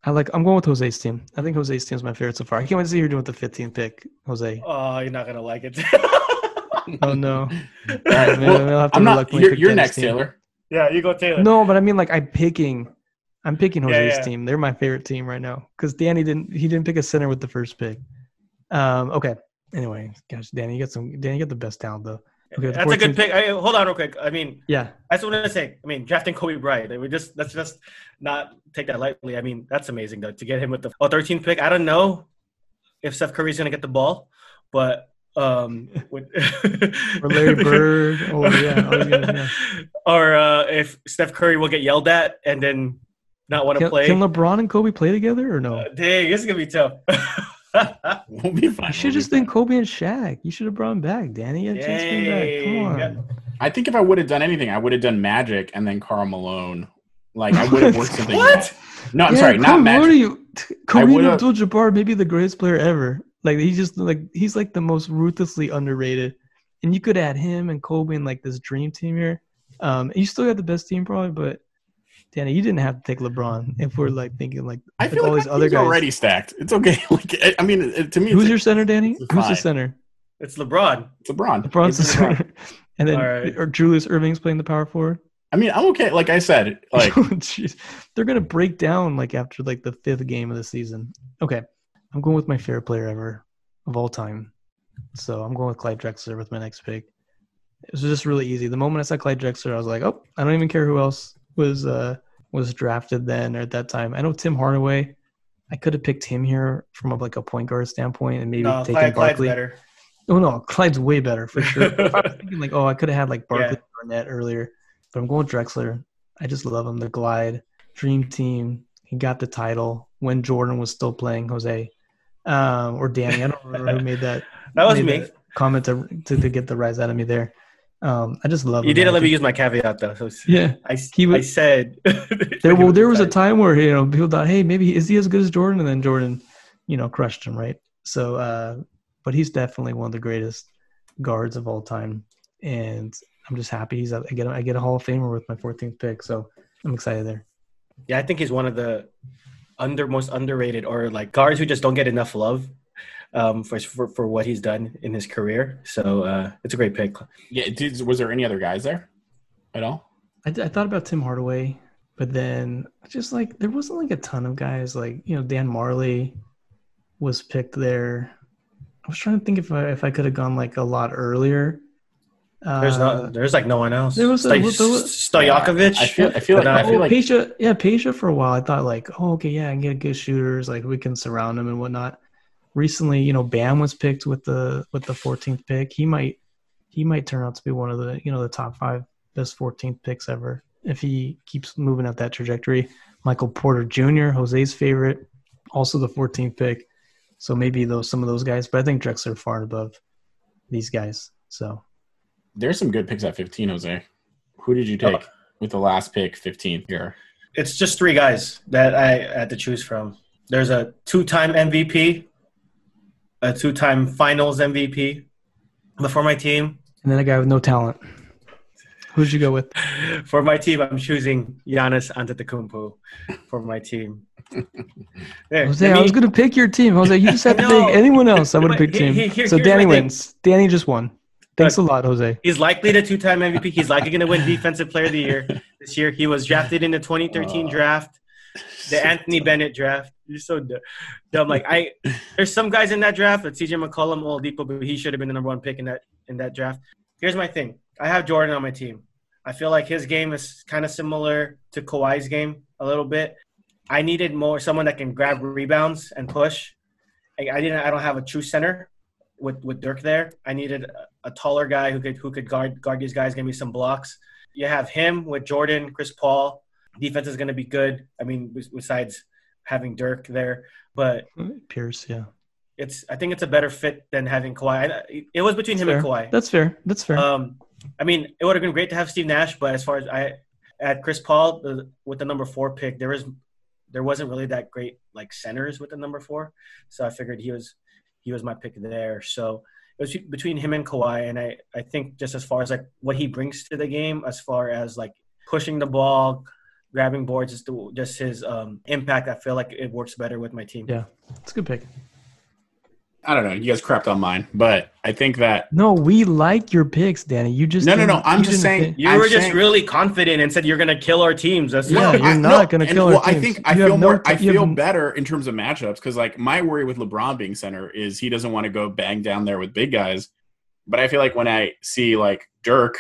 I like. I'm going with Jose's team. I think Jose's team is my favorite so far. I can't wait to see you doing with the 15th pick, Jose. Oh, you're not gonna like it. Oh no. [laughs] All right, Man, well, I'll have to I'm not. You're, pick you're next, team. Taylor. yeah, you go Taylor. No, but I mean like I'm picking. I'm picking Yeah, Jose's yeah. team. They're my favorite team right now because Danny didn't. He didn't pick a center with the first pick. Um. Okay. Anyway, gosh, Danny, you got some. Danny, you got the best talent though. Okay, That's a good pick. I, hold on, real quick. I mean, Yeah. I just want to say, I mean, drafting Kobe Bryant, we just let's just not take that lightly. I mean, that's amazing though to get him with the oh, 13th pick. I don't know if Steph Curry's gonna get the ball, but um, [laughs] with, Or Larry [laughs] Bird. Oh yeah. these guys, yeah. [laughs] or uh, if Steph Curry will get yelled at and then not want to play. can LeBron and Kobe play together or no? Uh, dang, this is gonna be tough. [laughs] We'll be fine. you should We'll just think. Kobe and Shaq. You should have brought him back, Danny. You had a to bring back. Come on. I think if I would have done anything, I would have done Magic and then Karl Malone. Like I would have worked something. What? out. No, I'm Yeah, sorry, not Kobe, What are you? Kareem Abdul-Jabbar, maybe the greatest player ever. Like he's just like he's like the most ruthlessly underrated. And you could add him and Kobe in like this dream team here. Um, you still got the best team probably, but Danny, you didn't have to take LeBron if we're like thinking like, I like feel all like these my other guys. already stacked. It's okay. [laughs] Like I- I mean, it, to me, Who's it's, your center, Danny? Who's the center? it's LeBron. it's LeBron. LeBron's the LeBron. center. [laughs] And then All right. or Julius Erving's playing the power forward. I mean, I'm okay. Like I said, [laughs] like. They're gonna break down like after like the fifth game of the season. Okay, I'm going with my favorite player ever of all time. So I'm going with Clyde Drexler with my next pick. It was just really easy. The moment I saw Clyde Drexler, I was like, oh, I don't even care who else was uh was drafted then or at that time. I know Tim Hardaway. I could have picked him here from a, like a point guard standpoint and maybe No, taken Clyde, Clyde's Barkley. better. Oh no, Clyde's way better for sure. if I was [laughs] thinking like, oh, I could have had like Barkley Yeah. Barnett earlier, but I'm going with Drexler. I just love him. The glide, dream team. He got the title when Jordan was still playing Jose, um, or Danny. I don't remember who made that [laughs] That was me. that comment to, to to get the rise out of me there. Um, I just love. You didn't let me use my caveat though. So Yeah, I, He I said [laughs] there. [laughs] Well, there was a time where you know people thought, hey, maybe is he as good as Jordan? And then Jordan, you know, crushed him, right? So, uh, but he's definitely one of the greatest guards of all time, and I'm just happy he's. I get I get a Hall of Famer with my 14th pick, so I'm excited there. Yeah, I think he's one of the under most underrated or like guards who just don't get enough love um, for, for for what he's done in his career. So uh, it's a great pick. yeah. Did, was there any other guys there at all? I, I thought about Tim Hardaway, but then just like there wasn't like a ton of guys. Like you know, Dan Majerle was picked there. I was trying to think if I if I could have gone like a lot earlier. Uh, There's not there's like no one else. there was a- Stoj- there was- Stojakovic. I feel. I feel like. But, I feel like. Peja, yeah, Peja for a while. I thought like, oh, okay, yeah, I can get good shooters. Like we can surround them and whatnot. Recently, you know, Bam was picked with the with the 14th pick. He might he might turn out to be one of the you know the top five best 14th picks ever if he keeps moving at that trajectory. Michael Porter Jr., Jose's favorite, also the 14th pick. So maybe those some of those guys, but I think Drexler far and above these guys. So There's some good picks at 15, Jose. Who did you take Oh. with the last pick, 15th here? It's just three guys that I had to choose from. There's a two-time MVP, a two-time Finals MVP before my team. and then a guy with no talent. Who'd you go with? [laughs] For my team, I'm choosing Giannis Antetokounmpo for my team. [laughs] There, Jose, let I was gonna pick your team. Jose, you just had to [laughs] No. pick anyone else. I would have picked him. here- so Danny thing. wins. Danny just won. Thanks a lot, Jose. He's likely the two-time MVP. He's likely going to win Defensive Player of the Year this year. He was drafted in the 2013 Uh, draft, the Anthony Bennett draft. You're so dumb. Like I, [laughs] there's some guys in that draft, but CJ McCollum, Oladipo, but he should have been the number one pick in that in that draft. Here's my thing. I have Jordan on my team. I feel like his game is kind of similar to Kawhi's game a little bit. I needed more someone that can grab rebounds and push. I, I didn't. I don't have a true center with with Dirk there. I needed a, a taller guy who could who could guard guard these guys, give me some blocks. You have him with Jordan, Chris Paul. Defense is going to be good. I mean, besides having Dirk there, but Pierce, yeah. it's I think it's a better fit than having Kawhi. It was between him Fair. and Kawhi. That's fair. That's fair. Um, I mean, it would have been great to have Steve Nash, but as far as I at Chris Paul the, with the number four pick, there was there wasn't really that great like centers with the number four, so I figured he was he was my pick there. So it was between him and Kawhi, and I I think just as far as like what he brings to the game, as far as like pushing the ball, grabbing boards, just the, just his um, impact, I feel like it works better with my team. yeah, it's a good pick. I don't know. You guys crapped on mine, but I think that No, we like your picks, Danny. You just No, no, no, I'm just saying- think- You I'm were just saying- really confident and said you're gonna kill our teams. That's Yeah, why. you're I- not gonna and- kill our well, I teams. think I feel no more. t- I feel better in terms of matchups because, like, my worry with LeBron being center is he doesn't want to go bang down there with big guys. But I feel like when I see like Dirk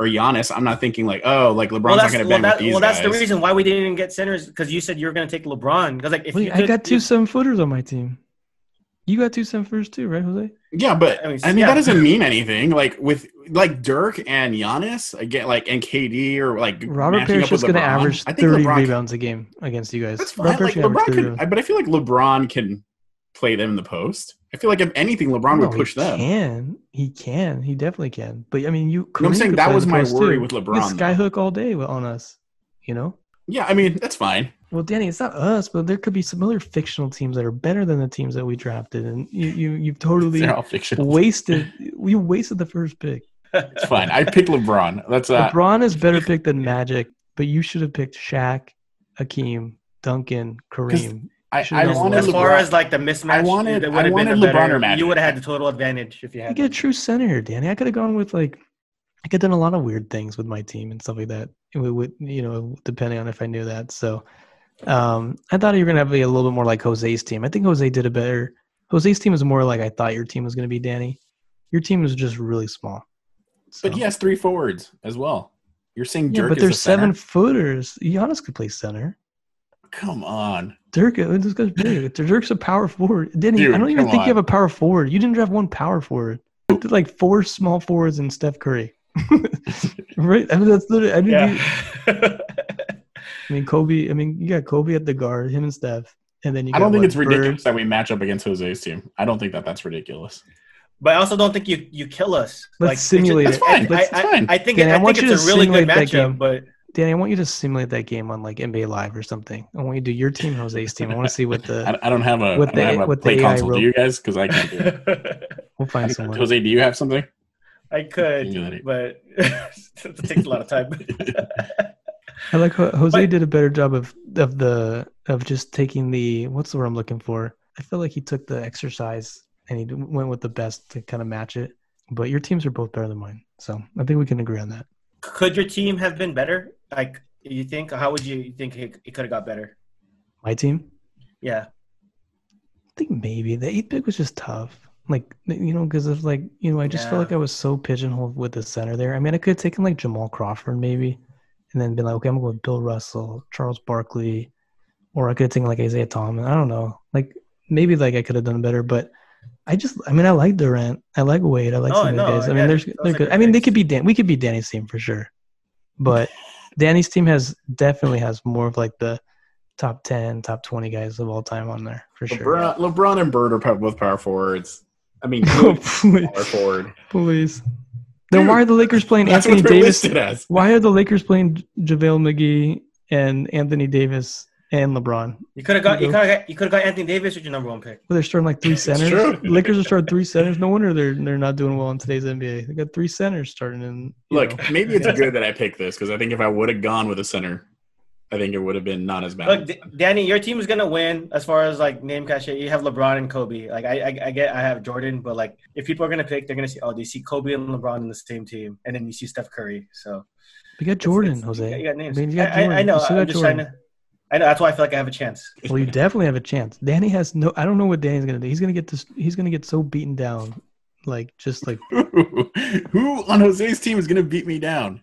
or Giannis, I'm not thinking like, oh, like LeBron's well, not going to well, bang that, with these well, that's guys. the reason why we didn't get centers because you said you were going to take LeBron. Because like if Wait, you I got two if- seven footers on my team. You got two seven footers too, right, Jose? Yeah, but I I mean, mean, yeah. that doesn't mean anything. Like with like Dirk and Giannis again, like and KD or like Robert matching Parish is going to average 30 LeBron- rebounds a game against you guys. That's Robert fine. Like LeBron averaged 30 can, but I feel like LeBron can play them in the post. I feel like if anything, LeBron No, would push he them. Can he can he definitely can? But I mean, you. No, I'm saying that was my worry too. with LeBron. Skyhook all day on us. You know. Yeah, I mean that's fine. Well, Danny, it's not us, but there could be some other fictional teams that are better than the teams that we drafted, and you you you've totally [laughs] wasted. We wasted the first pick. It's fine. I picked LeBron. That's uh, LeBron is better pick than Magic, but you should have picked Shaq, Hakeem, Duncan, Kareem. I, I wanted As LeBron. far LeBron. as like the mismatch, I wanted- it I would have been wanted a better, or Magic. You would have had the total advantage if you had. I had. get a true center here, Danny. I could have gone with like, I could have done a lot of weird things with my team and stuff like that. It would, would- you know, depending on if I knew that. So, um, I thought you were gonna be a little bit more like Jose's team. I think Jose did a better. Jose's team was more like I thought your team was gonna be, Danny. Your team was just really small. But he has three forwards as well. You're saying yeah, Dirk but is there's the center? seven footers. Giannis could play center. Come on. Dirk, uh, this guy's big. [laughs] Dirk's a power forward. Didn't Dude, I don't even come think you have a power forward. You didn't draft one power forward. You did like four small forwards and Steph Curry. [laughs] right? I mean, that's literally. I, mean, Yeah. [laughs] I mean, Kobe. I mean, you got Kobe at the guard, him and Steph, and then you. I Got, don't think what, it's ridiculous Bird? that we match up against Jose's team. I don't think that that's ridiculous. but I also don't think you you kill us. Let's it's simulate just- it. That's fine. I, That's I, fine. I think Danny, it, I I think it's a really good simulate that matchup, game. but Danny, I want you to simulate that game on like NBA Live or something. I want you to do your team, Jose's team. I want to see what [laughs] the. I, I don't have a, With the- have a with play the console. rope. Do you guys? Because I can't do it. [laughs] We'll find someone. Jose, do you have something? I could, but [laughs] it takes a lot of time. I like how Jose But- did a better job of of the of just taking the what's the word I'm looking for. I feel like he took the exercise and he went with the best to kind of match it. But your teams are both better than mine, so I think we can agree on that. Could your team have been better? Like you think? How would you think it, it could have got better? My team, Yeah. I think maybe the eighth pick was just tough. Like you know, because of like you know, I just Yeah. felt like I was so pigeonholed with the center there. I mean, I could have taken like Jamal Crawford maybe, and then been like, okay, I'm going to with Bill Russell, Charles Barkley, or I could have taken like Isiah Thomas. I don't know. Like maybe like I could have done better, but I just, I mean, I like Durant, I like Wade, I like Oh, some of no, these guys. I mean, there's, those they're good. good I mean, they could be Dan. We could be Danny's team for sure, but Danny's team has definitely has more of like the top ten, top twenty guys of all time on there for sure. LeBron, LeBron and Bird are pow- both power forwards. I mean, Oh, please, power forward. please. Then Dude, why are the Lakers playing Anthony Davis? listed. Why are the Lakers playing JaVale McGee and Anthony Davis and LeBron? You could have got you You could have got you could have got Anthony Davis with your number one pick. Well, they're starting like three centers. true. [laughs] Lakers are starting three centers. No wonder they're they're not doing well in today's NBA. They got three centers starting in. Look, know. maybe it's [laughs] good that I picked this because I think if I would have gone with a center, I think it would have been not as bad. Look, D- Danny, your team is gonna win as far as like name cachet. You have LeBron and Kobe. Like I, I, I get, I have Jordan, but like if people are gonna pick, they're gonna see, oh, they see Kobe and LeBron in the same team, and then you see Steph Curry. So you got Jordan, it's- Jose. You got, you got names. I mean, you got I, I- I know. You I'm got just Jordan. trying to. I know. That's why I feel like I have a chance. Well, you definitely have a chance. Danny has no. I don't know what Danny's gonna do. He's gonna get this. He's gonna get so beaten down, like just like [laughs] Who on Jose's team is going to beat me down?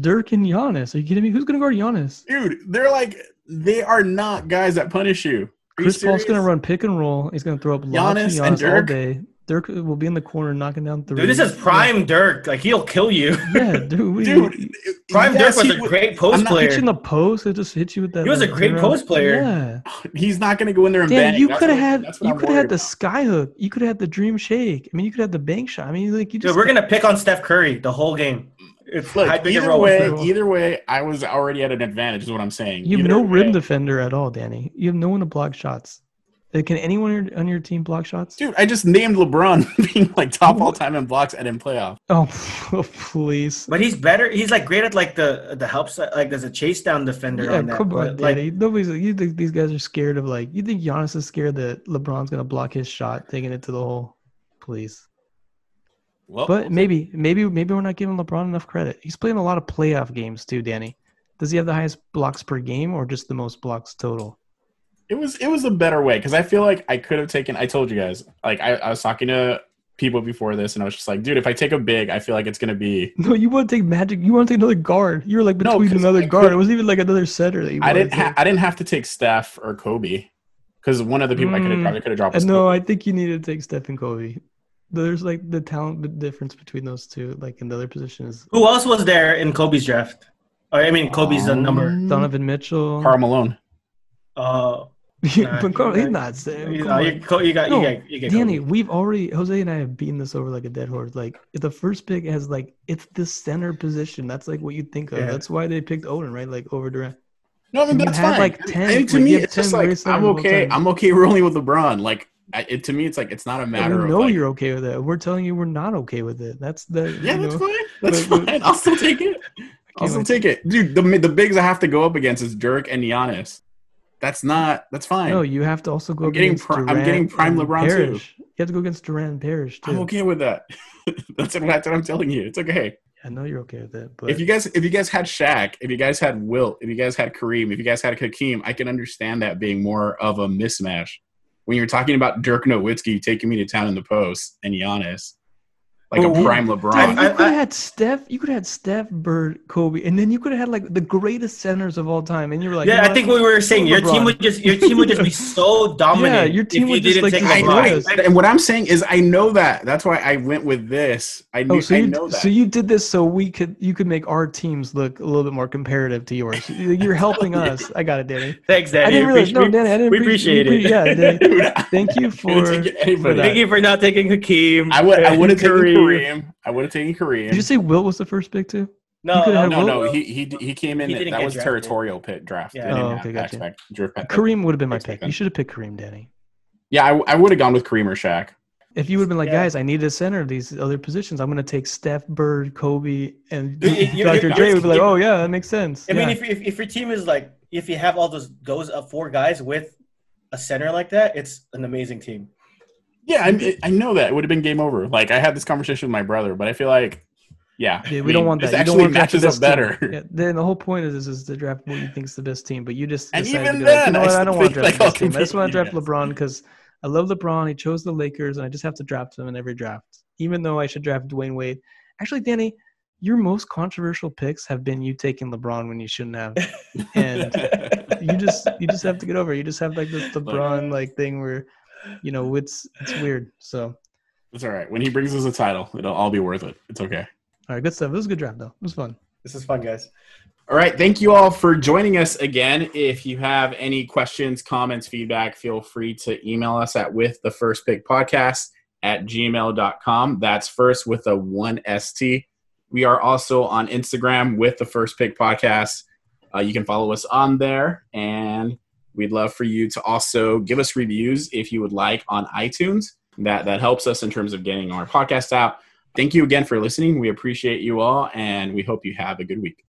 Dirk and Giannis. Are you kidding me? Who's gonna guard Giannis? Dude, they're like, they are not guys that punish you. Are you Chris Paul's gonna run pick and roll. He's gonna throw up lobs Giannis and Giannis all day. Dirk will be in the corner knocking down three. Dude, this is prime Dirk. Like he'll kill you. Yeah, dude. what do you- Dude, Prime yes, Dirk was he a would- great I'm post not player. Hit in the post. It just hits you with that. He was a great post player. Yeah. [laughs] He's not going to go in there and Dan, bang. you could have had you could have had the sky hook. You could have had the dream shake. I mean, you could have the bank shot. I mean, like you just Dude, we're gonna pick on Steph Curry the whole game. It's Look, high either way, either way, I was already at an advantage. Is what I'm saying. you have Either no rim defender at all, Danny. You have no one to block shots. Uh, Can anyone on your- on your team block shots? Dude, I just named LeBron [laughs] being like top all time in blocks and in playoff. [laughs] Oh, please. But he's better. He's like great at like the the help side. Like there's a chase down defender Yeah, on that. come on, but, like, Danny. Nobody's. You think these guys are scared of like? You think Giannis is scared that LeBron's gonna block his shot, taking it to the hole? Please. Well, But maybe, maybe, maybe we're not giving LeBron enough credit. He's playing a lot of playoff games too, Danny. Does he have the highest blocks per game or just the most blocks total? It was it was a better way because I feel like I could have taken. I told you guys, like I, I was talking to people before this, and I was just like, dude, if I take a big, I feel like it's gonna be. [laughs] No, you want to take Magic. You want to take another guard. You were like No, another I guard. could- It wasn't even like another setter that you I didn't. Ha- I didn't have to take Steph or Kobe because one of the people I could have Mm. probably could have dropped Uh, no, Kobe. I think you need to take Steph and Kobe. there's like the talent difference between those two. Like in the other positions. Who else was there in Kobe's draft? Or, I mean, Kobe's the number. Donovan Mitchell. Karl Malone. Uh, Yeah, but Carl, he's not saying. you, know, you, co- you got, No, you got, you got Danny, Kobe. we've already Jose and I have beaten this over like a dead horse. Like the first pick has like it's the center position. That's like what you think of. Yeah. That's why they picked Oden, right? Like over Durant. No, I mean that's fine. like, 10 and to like, me, it's just like I'm centers of all okay. I'm okay rolling with LeBron. Like I, it, to me, it's like it's not a matter we of know like, you're okay with it. We're telling you we're not okay with it. That's the yeah, you that's know, fine. That's but- but- fine. [laughs] I'll still take it. I'll still wait. take it, dude. The the bigs I have to go up against is Dirk and Giannis. That's not. That's fine. No, you have to also go I'm getting against pri- I'm getting prime LeBron, too. You have to go against Durant and Parish too. I'm okay with that. [laughs] that's, what, that's what I'm telling you. It's okay. I know you're okay with it, but If you guys if you guys had Shaq, if you guys had Wilt, if you guys had Kareem, if you guys had Hakeem, I can understand that being more of a mismatch. When you're talking about Dirk Nowitzki taking me to town in the post and Giannis, like Well, a prime LeBron. Dude, you could have had Steph. You could have had Steph, Bird, Kobe, and then you could have had like the greatest centers of all time. And you were like, yeah, you I think what? we were saying your LeBron. team would just your team would just be [laughs] so dominant. Yeah, your team if you would just, like, take destroy I, LeBron. us. I, and what I'm saying is, I know that. That's why I went with this. I oh, knew. Oh, so I you know that. so you did this so we could you could make our teams look a little bit more comparative to yours. You're helping [laughs] us. I got it, Danny. Thanks, Danny. I didn't realize. No, Appreciate- Danny, I didn't we appreciate, appreciate it. appre- Yeah, Danny. [laughs] Thank you for. would've taken anybody. for that. Thank you for not taking Hakeem. I would. I and would have taken Kareem. Kareem. I would have taken Kareem. Did you say Wilt was the first pick too? No, no, no, no. He he he came in. He didn't that was drafted. territorial pit draft. Yeah. Oh, okay, gotcha. back- draft back- Kareem would have been my picks pick. then. You should have picked Kareem, Danny. Yeah, I, I would have gone with Kareem or Shaq. If you would have been like, Yeah. guys, I need a center of these other positions. I'm going to take Steph, Bird, Kobe, and [laughs] You- you- Dr. you- J would be like, oh yeah, that makes sense. I mean, if, if if your team is like, if you have all those goes up uh, four guys with a center like that, it's an amazing team. Yeah, I, I know that it would have been game over. Like I had this conversation with my brother, but I feel like, yeah, Yeah, I we don't want that. This actually want to draft the matches up better. Yeah, then the whole point is, is is to draft what you think's the best team, but you just And even to be like, you know I what? I don't want to draft the like, best team. I just want to draft compete, LeBron because I love LeBron. He chose the Lakers, and I just have to draft him in every draft, even though I should draft Dwyane Wade. Actually, Danny, your most controversial picks have been you taking LeBron when you shouldn't have, [laughs] and you just you just have to get over. it. You just have like this LeBron like thing where, you know, it's it's weird. So, It's all right. When he brings us a title, it'll all be worth it. It's okay. all right, good stuff. It was a good draft though. It was fun. This is fun, guys. All right. Thank you all for joining us again. If you have any questions, comments, feedback, feel free to email us at with the first pick podcast at gmail.com. That's first with a one ST. We are also on Instagram with the first pick podcast. Uh, you can follow us on there. And we'd love for you to also give us reviews if you would like on iTunes. That, that helps us in terms of getting our podcast out. Thank you again for listening. We appreciate you all, and we hope you have a good week.